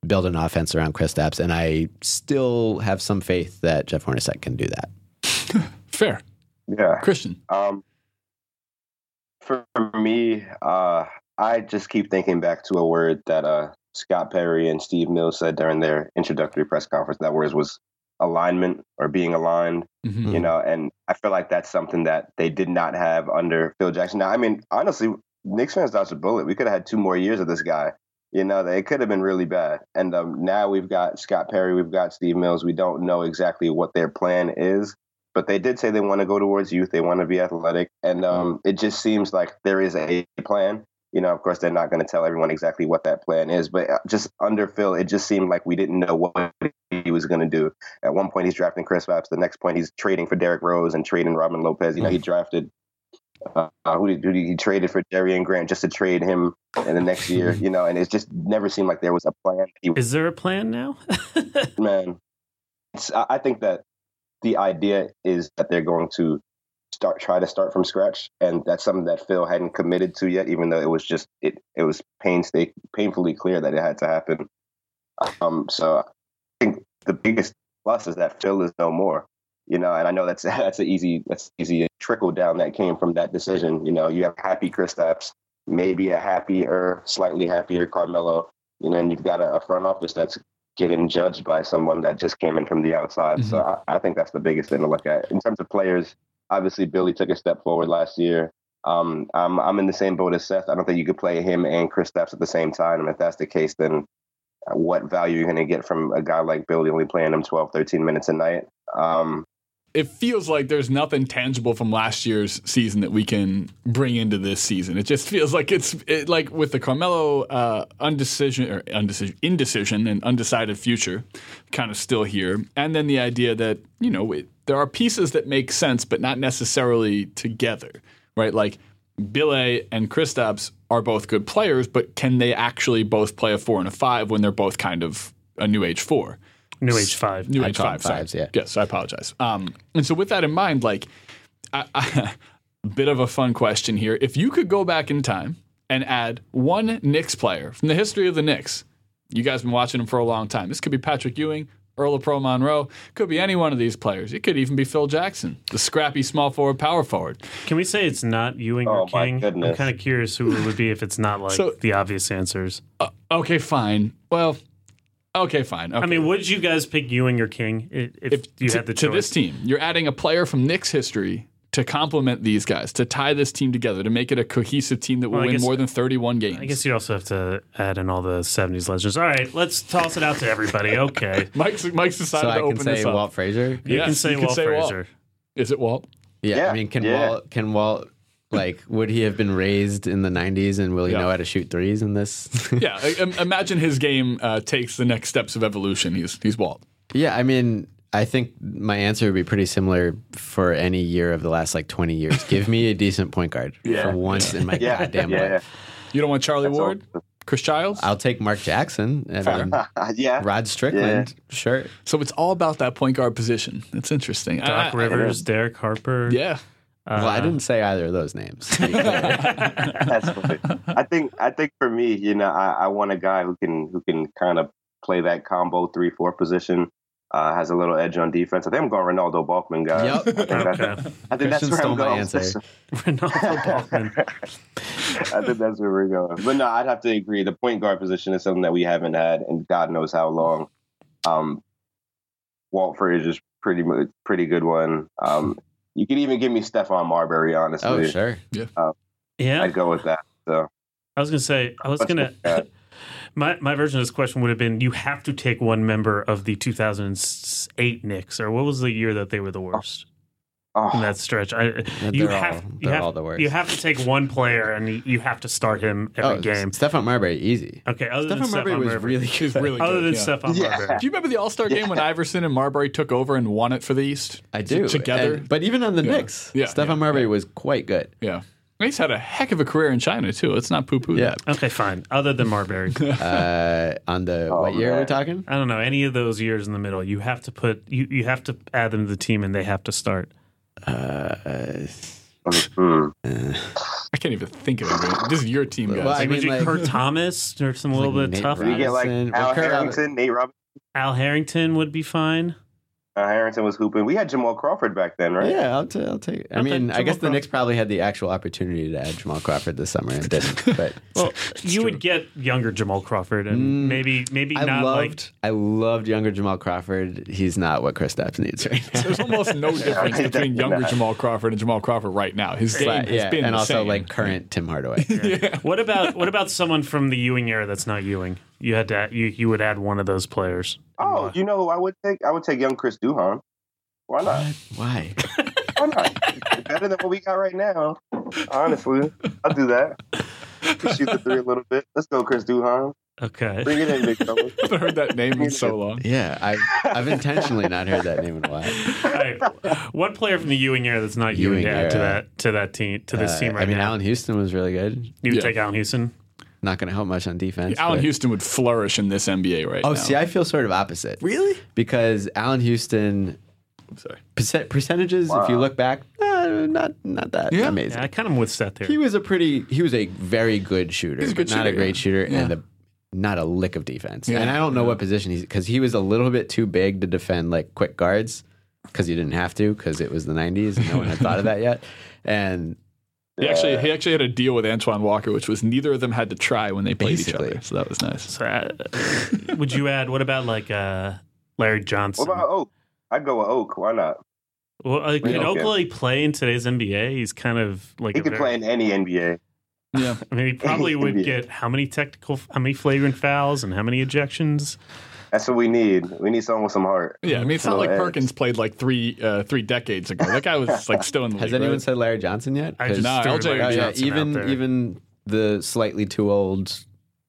build an offense around Chris Kristaps, and I still have some faith that Jeff Hornacek can do that. Fair, Yeah. Christian. Um, for me, uh, I just keep thinking back to a word that uh, Scott Perry and Steve Mills said during their introductory press conference. That word was alignment or being aligned, Mhm. you know, and I feel like that's something that they did not have under Phil Jackson. Now, I mean, honestly, Knicks fans dodged a bullet. We could have had two more years of this guy. You know, it could have been really bad. And um, now we've got Scott Perry, we've got Steve Mills. We don't know exactly what their plan is but they did say they want to go towards youth. They want to be athletic, and um, it just seems like there is a plan. You know, of course, they're not going to tell everyone exactly what that plan is, but uh, just under Phil, it just seemed like we didn't know what he was going to do. At one point, he's drafting Chris Phillips. The next point, he's trading for Derrick Rose and trading Robin Lopez. You know, he drafted. Uh, who did, who did he traded for Jerian Grant just to trade him in the next year? You know, and it just never seemed like there was a plan. He Is there a plan now? man, it's, I I think that the idea is that they're going to start try to start from scratch, and that's something that Phil hadn't committed to yet, even though it was just it it was painstake painfully clear that it had to happen. Um, so I think the biggest plus is that Phil is no more. You know, and I know that's that's an easy that's easy trickle down that came from that decision. You know, you have happy Kristaps, maybe a happier, slightly happier Carmelo. You know, and you've got a, a front office that's getting judged by someone that just came in from the outside. So I, I think that's the biggest thing to look at. In terms of players, obviously Billy took a step forward last year. Um, I'm, I'm in the same boat as Seth. I don't think you could play him and Kristaps at the same time. And if that's the case, then what value you're going to get from a guy like Billy only playing him 12, 13 minutes a night? Um, it feels like there's nothing tangible from last year's season that we can bring into this season. It just feels like it's it, like with the Carmelo uh, undecision or undecision, indecision and undecided future, kind of still here, and then the idea that you know it, there are pieces that make sense, but not necessarily together, right? Like Billy and Kristaps are both good players, but can they actually both play a four and a five when they're both kind of a new age four? New Age Five. New I Age call them Five, sorry. fives, yeah. Yes, I apologize. Um, and so with that in mind, like, I, I, bit of a fun question here. If you could go back in time and add one Knicks player from the history of the Knicks, you guys have been watching them for a long time. This could be Patrick Ewing, Earl the Pearl Monroe, could be any one of these players. It could even be Phil Jackson, the scrappy small forward, power forward. Can we say it's not Ewing Oh, or my King? I'm kind of curious who it would be if it's not like So- the obvious answers. Uh, okay, fine. Well, okay, fine. Okay. I mean, would you guys pick Ewing or King if, if you to, had the choice? to this team, you're adding a player from Knicks history to complement these guys, to tie this team together, to make it a cohesive team that will Well, win guess- more than 31 games. I guess you also have to add in all the '70s legends. All right, let's toss it out to everybody. Okay, Mike's, Mike's decided So I to can open say this up. Walt Frazier. you Yes, can say you can Walt say Walt. Is it Walt? Yeah, Yeah, I mean, can yeah. Walt? Can Walt? Like, would he have been raised in the '90s, and will he Yeah. know how to shoot threes in this? Yeah. I- im- imagine his game uh, takes the next steps of evolution. He's he's Walt. Yeah, I mean, I think my answer would be pretty similar for any year of the last like 20 years. Give me a decent point guard Yeah. for once in my Yeah, goddamn yeah, life. You don't want Charlie That's all. Ward, Chris Childs. I'll take Mark Jackson and then yeah. Rod Strickland. Sure. So it's all about that point guard position. It's interesting. Doc I- I- Rivers, Derek Harper. Yeah. well, I uh, didn't say either of those names. to be clear. That's funny. I think I think for me, you know, I, I want a guy who can who can kind of play that combo three four position. Uh, has a little edge on defense. I think I'm going Renaldo Balkman, guys. Yep. I think, that's, I think that's where I'm my going. answer. Renaldo Balkman. I think that's where we're going. But no, I'd have to agree. The point guard position is something that we haven't had in God knows how long. Um, Walford is just pretty pretty good one. Um, you could even give me Stephon Marbury, honestly. oh, sure. Yeah, I'd go with that. So I was gonna say I was Let's gonna. Look at- My my version of this question would have been: You have to take one member of the 2008 Knicks, or what was the year that they were the oh. worst oh. in oh, that stretch? I, They're you all- have you have all the worst. you have to take one player, and you, you have to start him every oh, game. Stephon Marbury, easy. Okay, other than Stephon Marbury Stephon was Marbury. really He was good. really other good. than yeah. Stephon Yeah. Marbury. Do you remember the All Star game when Iverson and Marbury took over and won it for the East? I do. Together? And- but even on the Yeah. Knicks, Yeah, Stephon yeah, Marbury yeah. was quite good. Yeah. He's had a heck of a career in China, too. Let's not poo poo Yeah. Okay, fine. Other than Marbury, Uh, on the Oh, what year are we man. talking? I don't know any of those years in the middle. You have to put you you have to add them to the team, and they have to start. Uh, hmm. I can't even think of it. This is your team, guys. Well, I Like, would mean, you like- Kurt Thomas or some a little Like bit Nate tougher? We get like Al Harrington, Nate Robinson. Al Harrington would be fine. Uh, Harrington was hooping. We had Jamal Crawford back then, right? Yeah, I'll, t- I'll take it. I mean, I Jamal guess the Crawford. Knicks probably had the actual opportunity to add Jamal Crawford this summer and didn't. But Well, you would get younger Jamal Crawford, and Mm, maybe maybe I not loved, like I loved younger Jamal Crawford. He's not what Kristaps needs right now. There's almost no difference between younger not. Jamal Crawford and Jamal Crawford right now. His game But, has yeah, been and the also same. like current Tim Hardaway. What about what about someone from the Ewing era that's not Ewing? You had to add, you you would add one of those players. Oh, you know who I would take? I would take young Chris Duhon. Why not? Why? Why not? Better than what we got right now. Honestly, I'll do that. Shoot the three a little bit. Let's go, Chris Duhon. Okay. Bring it in, big fella. I haven't heard that name in so long. Yeah, I've, I've intentionally not heard that name in a while. All right. One player from the Ewing era that's not Ewing, Ewing to to that to that team to this Uh, team right now? I mean, now. Allan Houston was really good. you would Yeah. take Allan Houston. Not going to help much on defense. Allan but- Houston would flourish in this NBA right Oh, now. Oh, see, I feel sort of opposite. really? Because Allan Houston I'm sorry. percent, percentages, if you look back, uh, not not that Yeah. amazing. Yeah, I kind of with Seth there. He was a pretty, he was a very good shooter, He's a good but not a great yeah. shooter, and Yeah. a, not a lick of defense. Yeah. And I don't know what position he's because he was a little bit too big to defend like quick guards because you didn't have to because it was the '90s and no one had thought of that yet. And He actually he actually had a deal with Antoine Walker, which was neither of them had to try when they played Basically. each other. So that was nice. So, uh, would you add? What about like uh, Larry Johnson? What about Oak? I'd go with Oak. Why not? well, uh, can Okay. Oakley play in today's NBA? He's kind of like He could very- play in any NBA. Yeah. I mean, he probably would NBA. get how many technical, how many flagrant fouls, and how many ejections? That's what we need. We need someone with some heart. Yeah, I mean, it's not No like edge. Perkins played like three uh, three decades ago. That guy was like still in the has league. anyone right? said Larry Johnson yet? I 'Cause- just Nah, LJ Larry Oh, yeah, Johnson out even there. even the slightly too old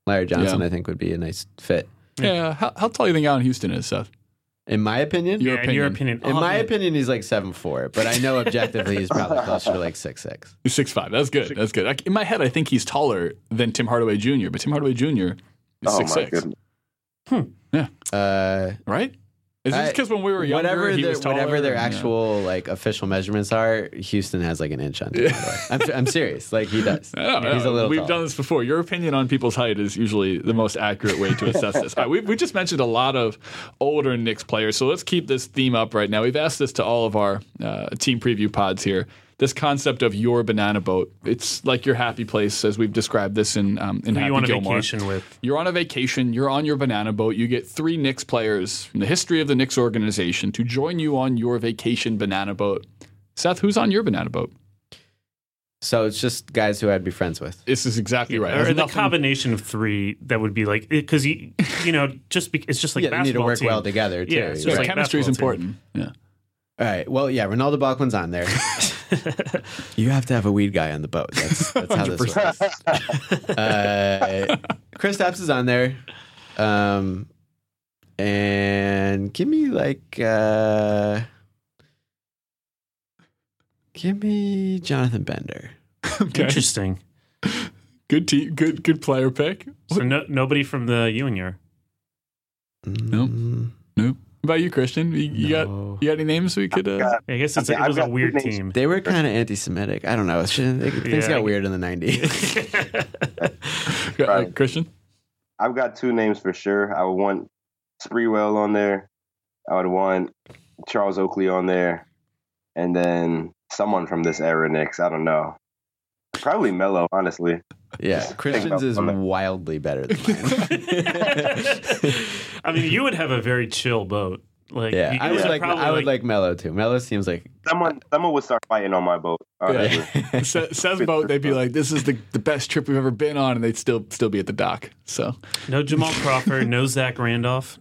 Larry Johnson, Yeah. I think, would be a nice fit. Yeah, how, how tall do you think Allan Houston is, Seth? In my opinion, Your yeah, in your opinion. opinion, in oh, my man. opinion, he's like seven four, but I know objectively he's probably closer to like six six. He's six five. That's good. That's good. In my head, I think he's taller than Tim Hardaway Jr., but Tim Hardaway Jr. is Oh six my six. goodness. Uh, Right? Is this because when we were younger, whatever he their, was taller? whatever their Yeah. actual like official measurements are, Houston has like an inch on. Hardaway. I'm, I'm serious. Like he does. He's a little. We've done this before. Your opinion on people's height is usually the most accurate way to assess this. Right, we, we just mentioned a lot of older Knicks players, so let's keep this theme up right now. We've asked this to all of our uh, team preview pods here. This concept of your banana boat. It's like your happy place, as we've described this in um, in Who Happy you on a Gilmore. vacation with? You're on a vacation, you're on your banana boat, you get three Knicks players from the history of the Knicks organization to join you on your vacation banana boat. Seth, who's on your banana boat? So it's just guys who I'd be friends with. This is exactly right. Or Has the nothing- combination of three that would be like because you you know just be, it's just like yeah, they need to basketball work team. well together too. Yeah, it's Yeah, just like chemistry is basketball important. Yeah. All right. Well, yeah, Renaldo Balkman's on there. you have to have a weed guy on the boat. That's, that's how this works. Uh, Kristaps is on there. Um, And give me like uh give me Jonathan Bender. Okay. Interesting. Good team. Good good player pick. So no, nobody from the Ewing year. Nope. Nope. What about you, Christian? You, you got you got any names we could? Uh, got- I guess it's Okay, a, it was I've a got weird two names. team. They were kind of anti-Semitic. I don't know. It's just- they- things Yeah, got weird in the '90s. uh, Right. Christian. I've got two names for sure. I would want Sprewell on there. I would want Charles Oakley on there, and then someone from this era, Knicks. I don't know. Probably Melo, honestly. Yeah, Christian's is wildly better than mine. I mean, you would have a very chill boat. Like, yeah, you I would like probably, I would like Melo too. Mellow seems like Someone, someone would start fighting on my boat. Honestly. Sa- Says boat. They'd be like, "This is the, the best trip we've ever been on," and they'd still still be at the dock. So no Jamal Crawford, no Zach Randolph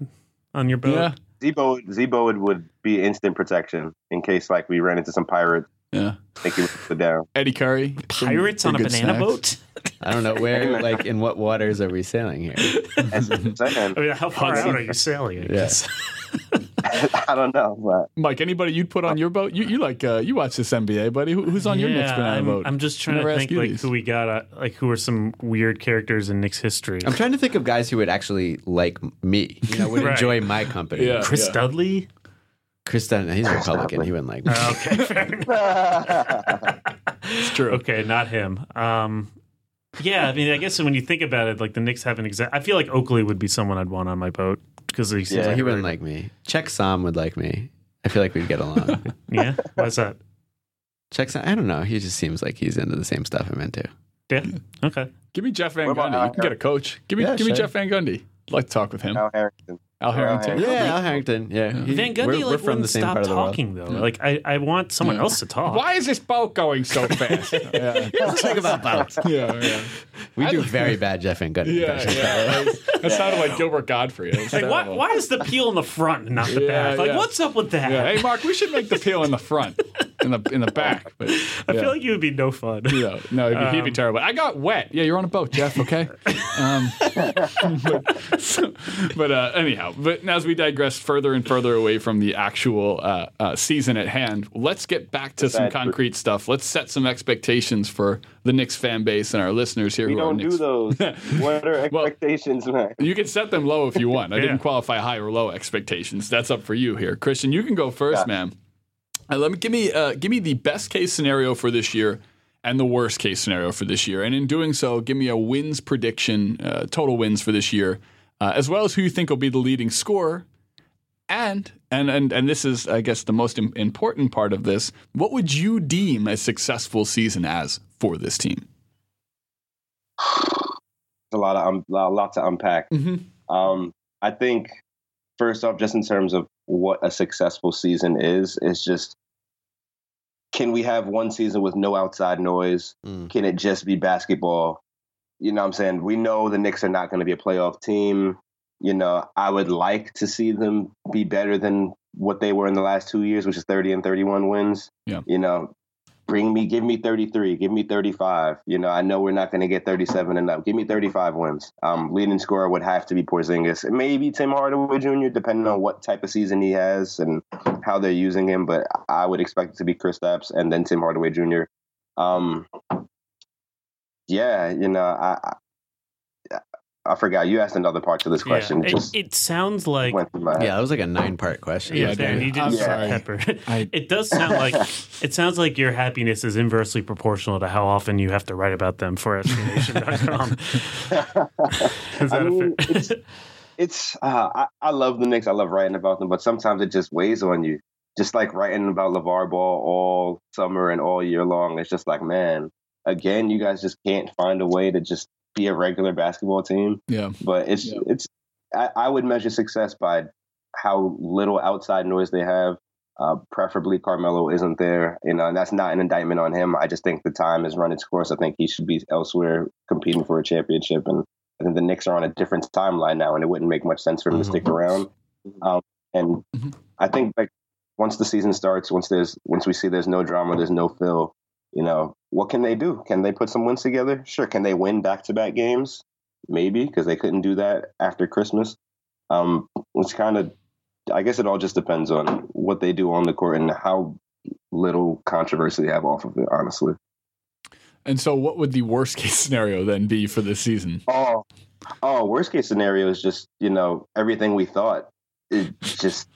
on your boat. yeah, Zebo, Zebo would, would be instant protection in case like we ran into some pirates. Yeah. Thank you, would put down. Eddie Curry. Pirates some on a banana snacks. boat. I don't know where like in what waters are we sailing here. I'm saying. I mean, how far out are you sailing? I Yeah. I don't know, but Mike, anybody you'd put on your boat? You, you like uh, you watch this NBA, buddy? Who, who's on your Knicks Yeah, banana I'm, boat? I'm just trying Never to think like these. who we got. Uh, like who are some weird characters in Knicks history? I'm trying to think of guys who would actually like me. You know, would Right. enjoy my company. Yeah. Chris Dudley. Chris Dunn, he's a Republican. He wouldn't like me. Uh, okay, fair enough. it's true. Okay, not him. Um, yeah, I mean, I guess when you think about it, like the Knicks haven't exact. I feel like Oakley would be someone I'd want on my boat because he seems yeah, like he wouldn't like me. Czech Sam would like me. I feel like we'd get along. Yeah, why's that? Czech Sam, I don't know. He just seems like he's into the same stuff I'm into. Yeah, okay. Give me Jeff Van Gundy. You can get a coach. Give me Yeah, give me sure. Jeff Van Gundy. I'd like to talk with him. Al Harrington. Al Harrington. Harrington. Yeah, Al Harrington. Yeah, He- Van Gundy we're, like we're from wouldn't the same stop part of the world. talking though. Like I, I want someone Yeah. else to talk. Why is this boat going so fast? yeah. Here's the thing about boats. yeah, yeah, We do very bad Jeff Van Gundy yeah, impressions. yeah. That sounded like Gilbert Gottfried. It was Like why, terrible. why is the peel in the front and not the Yeah, back? Like yeah. what's up with that? Yeah. Hey, Mark, we should make the peel in the front, in the in the back. But I feel like you would be no fun. Yeah, no, he'd be, he'd be Um, terrible. I got wet. Yeah, you're on a boat, Jeff. Okay. Um, but but, uh, anyhow, but as we digress further and further away from the actual uh, uh, season at hand, let's get back to some Sad truth. concrete stuff. Let's set some expectations for the Knicks fan base and our listeners here. We who don't Knicks. do those. what are Well- expectations, man? You can set them low if you want. I Yeah. didn't qualify high or low expectations. That's up for you here, Christian. You can go first, Yeah. man. Uh, let me give me uh, give me the best case scenario for this year and the worst case scenario for this year, and in doing so, give me a wins prediction, uh, total wins for this year, uh, as well as who you think will be the leading scorer, and and and and this is, I guess, the most im- important part of this. What would you deem a successful season as for this team? a lot of um, a lot to unpack. Mm-hmm. Um, I think first off, just in terms of what a successful season is, is just can we have one season with no outside noise? Mm. Can it just be basketball? You know what I'm saying? We know the Knicks are not going to be a playoff team. You know, I would like to see them be better than what they were in the last two years, which is 30 and 31 wins. Yeah. You know, bring me, give me 33, give me 35. You know, I know we're not going to get 37 and up. Give me 35 wins. Um, leading scorer would have to be Porzingis, maybe Tim Hardaway Jr., depending on what type of season he has and how they're using him. But I would expect it to be Kristaps and then Tim Hardaway Jr. Um, yeah, you know, I, I I forgot you asked another part to this question. Yeah. It just It, it sounds like went through my head. Yeah, that was like a nine part question. Yeah, yeah, Dan, you didn't pepper. I- It does sound like it sounds like your happiness is inversely proportional to how often you have to write about them for SBNation.com. is I mean, a fair? it's it's uh, I, I love the Knicks. I love writing about them, but sometimes it just weighs on you. Just like writing about LeVar Ball all summer and all year long. It's just like, man, again, you guys just can't find a way to just be a regular basketball team. Yeah. But it's Yeah. it's I, I would measure success by how little outside noise they have. Uh, preferably Carmelo isn't there, you know, and that's not an indictment on him. I just think the time has run its course. I think he should be elsewhere competing for a championship, and I think the Knicks are on a different timeline now, and it wouldn't make much sense for him to stick around. Um, and Mhm. I think like once the season starts, once there's once we see there's no drama, there's no Phil, you know, what can they do? Can they put some wins together? Sure. Can they win back to back games? Maybe because they couldn't do that after Christmas. Um, it's kind of, I guess it all just depends on what they do on the court and how little controversy they have off of it. Honestly. And so, what would the worst case scenario then be for this season? Oh, oh, worst case scenario is just you know everything we thought it just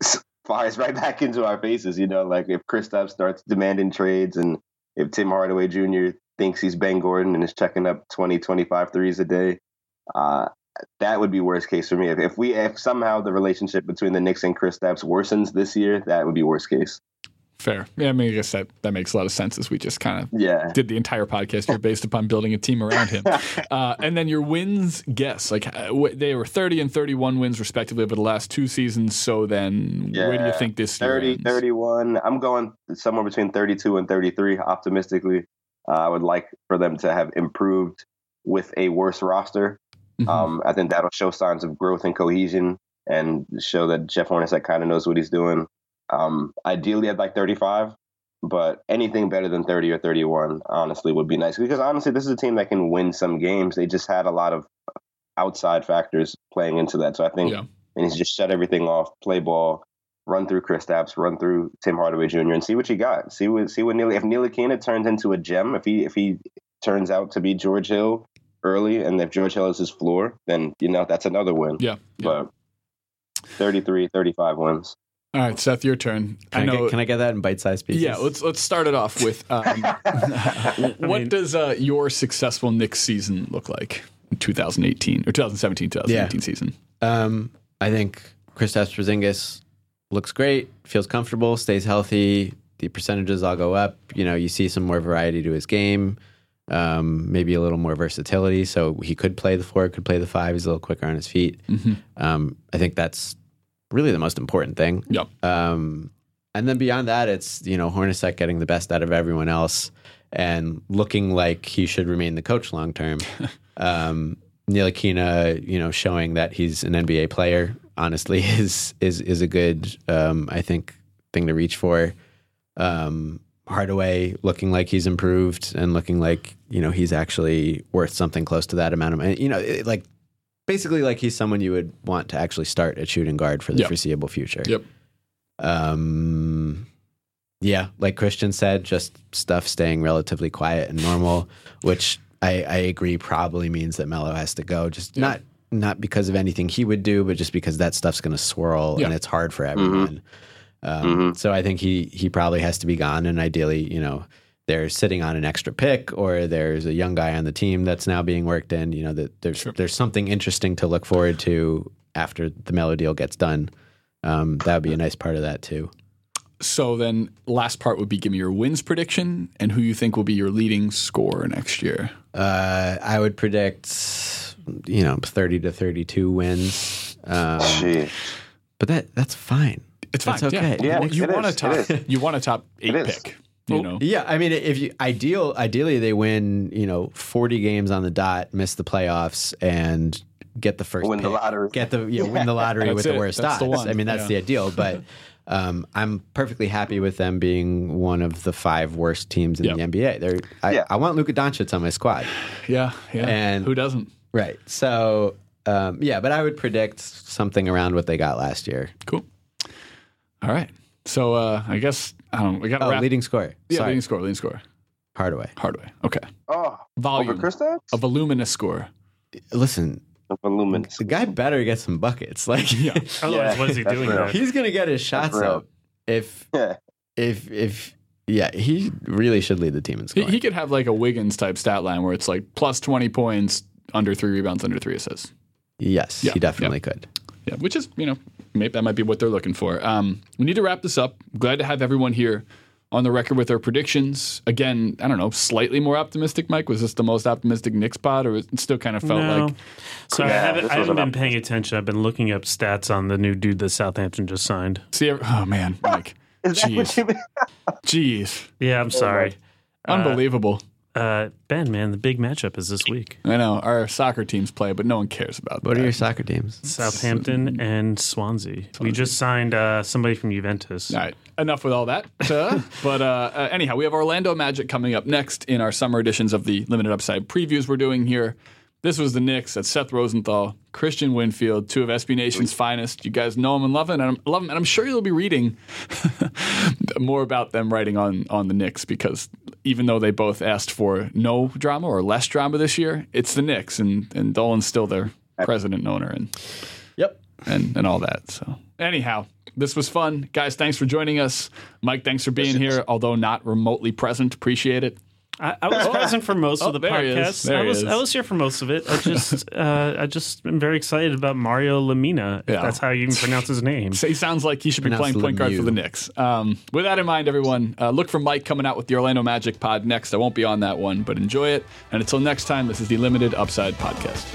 fires right back into our faces. You know, like if Kristaps starts demanding trades and if Tim Hardaway Jr. thinks he's Ben Gordon and is checking up 20, 25 threes a day, uh, that would be worst case for me. If, if we if somehow the relationship between the Knicks and Kristaps worsens this year, that would be worst case. Fair. Yeah, I mean, I guess that, that makes a lot of sense as we just kind of Yeah. did the entire podcast here based upon building a team around him. Uh, and then your wins guess. Like uh, they were 30 and 31 wins respectively over the last two seasons. So then where do you think this year 30, 31. I'm going somewhere between 32 and 33, optimistically. Uh, I would like for them to have improved with a worse roster. Mhm. Um, I think that'll show signs of growth and cohesion and show that Jeff Hornacek kind of knows what he's doing. Um, ideally, I'd like 35, but anything better than 30 or 31, honestly, would be nice. Because honestly, this is a team that can win some games. They just had a lot of outside factors playing into that. So I think Yeah. and he's just shut everything off, play ball, run through Chris Kristaps, run through Tim Hardaway Jr. and see what you got. See what see what Neely if Ntilikina turns into a gem, if he if he turns out to be George Hill early, and if George Hill is his floor, then you know that's another win. Yeah. yeah. But 33, 35 wins. All right, Seth, your turn. Can I, know. get, can I get that in bite-sized pieces? yeah, let's let's start it off with um, what mean- does uh, your successful Knicks season look like in 2018 or 2017 2018 season? Um, I think Kristaps Porzingis looks great, feels comfortable, stays healthy. The percentages all go up. You know, you see some more variety to his game, um, maybe a little more versatility. So he could play the four, could play the five. He's a little quicker on his feet. Um, I think that's really the most important thing. Yep. Um, and then beyond that, it's you know Hornacek getting the best out of everyone else and looking like he should remain the coach long term. um, Ntilikina, you know, showing that he's an NBA player, honestly, is is is a good, um, I think, thing to reach for. Um, Hardaway looking like he's improved and looking like you know he's actually worth something close to that amount of money. You know, it, like basically like he's someone you would want to actually start at shooting guard for the Yep. foreseeable future. Yep. Um, yeah, like Christian said, just stuff staying relatively quiet and normal, which I, I agree probably means that Melo has to go. Just not not because of anything he would do, but just because that stuff's going to swirl Yeah. and it's hard for everyone. Um, So I think he he probably has to be gone, and ideally, you know, they're sitting on an extra pick, or there's a young guy on the team that's now being worked in. You know, that there's there's something interesting to look forward to after the Melo deal gets done. Um, that would be a nice part of that too. So then, last part would be give me your wins prediction and who you think will be your leading scorer next year. Uh, I would predict, you know, thirty to thirty-two wins. Um, Shit. but that that's fine. It's fine. That's okay. Yeah, Yeah, you it want a top. You want a top eight pick. You know. Yeah, I mean, if you ideal, ideally they win, you know, forty games on the dot, miss the playoffs, and get the first Win the lottery. get the you know, win the lottery That's with it. the worst That's odds. the. I mean, that's Yeah. the ideal. But um, I'm perfectly happy with them being one of the five worst teams in Yep. the NBA. They're, I, Yeah. I want Luka Doncic on my squad. Yeah. Yeah. And- who doesn't? Right. So um, yeah, but I would predict something around what they got last year. Cool. All right. So uh, I guess I don't. know, We got to Oh, wrap. leading scorer. yeah, Sorry, leading score. Leading score. Hardaway. Hardaway. Okay. Oh, Volume. over Kristaps? A voluminous score. Listen, a Voluminous. the guy better get some buckets. Like, Yeah. Otherwise, what is he doing real. there? he's gonna get his shots real. up. If Yeah. if if yeah, he really should lead the team in scoring. he could have like a Wiggins type stat line where it's like plus twenty points, under three rebounds, under three assists. yes, Yeah, he definitely could. Yeah, which is you know maybe that might be what they're looking for. Um, we need to wrap this up. Glad to have everyone here on the record with their predictions. Again, I don't know, slightly more optimistic. Mike, was this the most optimistic Knicks pod, or it still kind of felt No. like So I haven't, I haven't been paying attention. I've been looking up stats on the new dude that Southampton just signed. see? Oh man, Mike, Is that what jeez, you mean? jeez, Yeah, I'm sorry. unbelievable. Uh, ben, man, the big matchup is this week. I know our soccer teams play, but no one cares about them. What that. are your soccer teams? Southampton and Swansea. We just signed uh, somebody from Juventus. All right, enough with all that. Uh, but uh, uh, anyhow, we have Orlando Magic coming up next in our summer editions of the Limited Upside previews we're doing here. This was the Knicks. That's Seth Rosenthal, Christian Winfield, two of SB Nation's finest. You guys know them and love them, and I'm, love them, and I'm sure you'll be reading more about them writing on on the Knicks because even though they both asked for no drama or less drama this year, it's the Knicks, and and Dolan's still their president and owner, and Yep. and and all that. So anyhow, this was fun, guys. Thanks for joining us, Mike. Thanks for being here, although not remotely present. Appreciate it. I, I was present for most Oh, of the there he is. podcast. There I he was is. I was here for most of it. I just uh, I just am very excited about Mario Lemina. If Yeah. that's how you even pronounce his name. So he sounds like he should be Pronounced playing point guard Lemieux. for the Knicks. Um, with that in mind, everyone, uh, look for Mike coming out with the Orlando Magic pod next. I won't be on that one, but enjoy it. And until next time, this is the Limited Upside Podcast.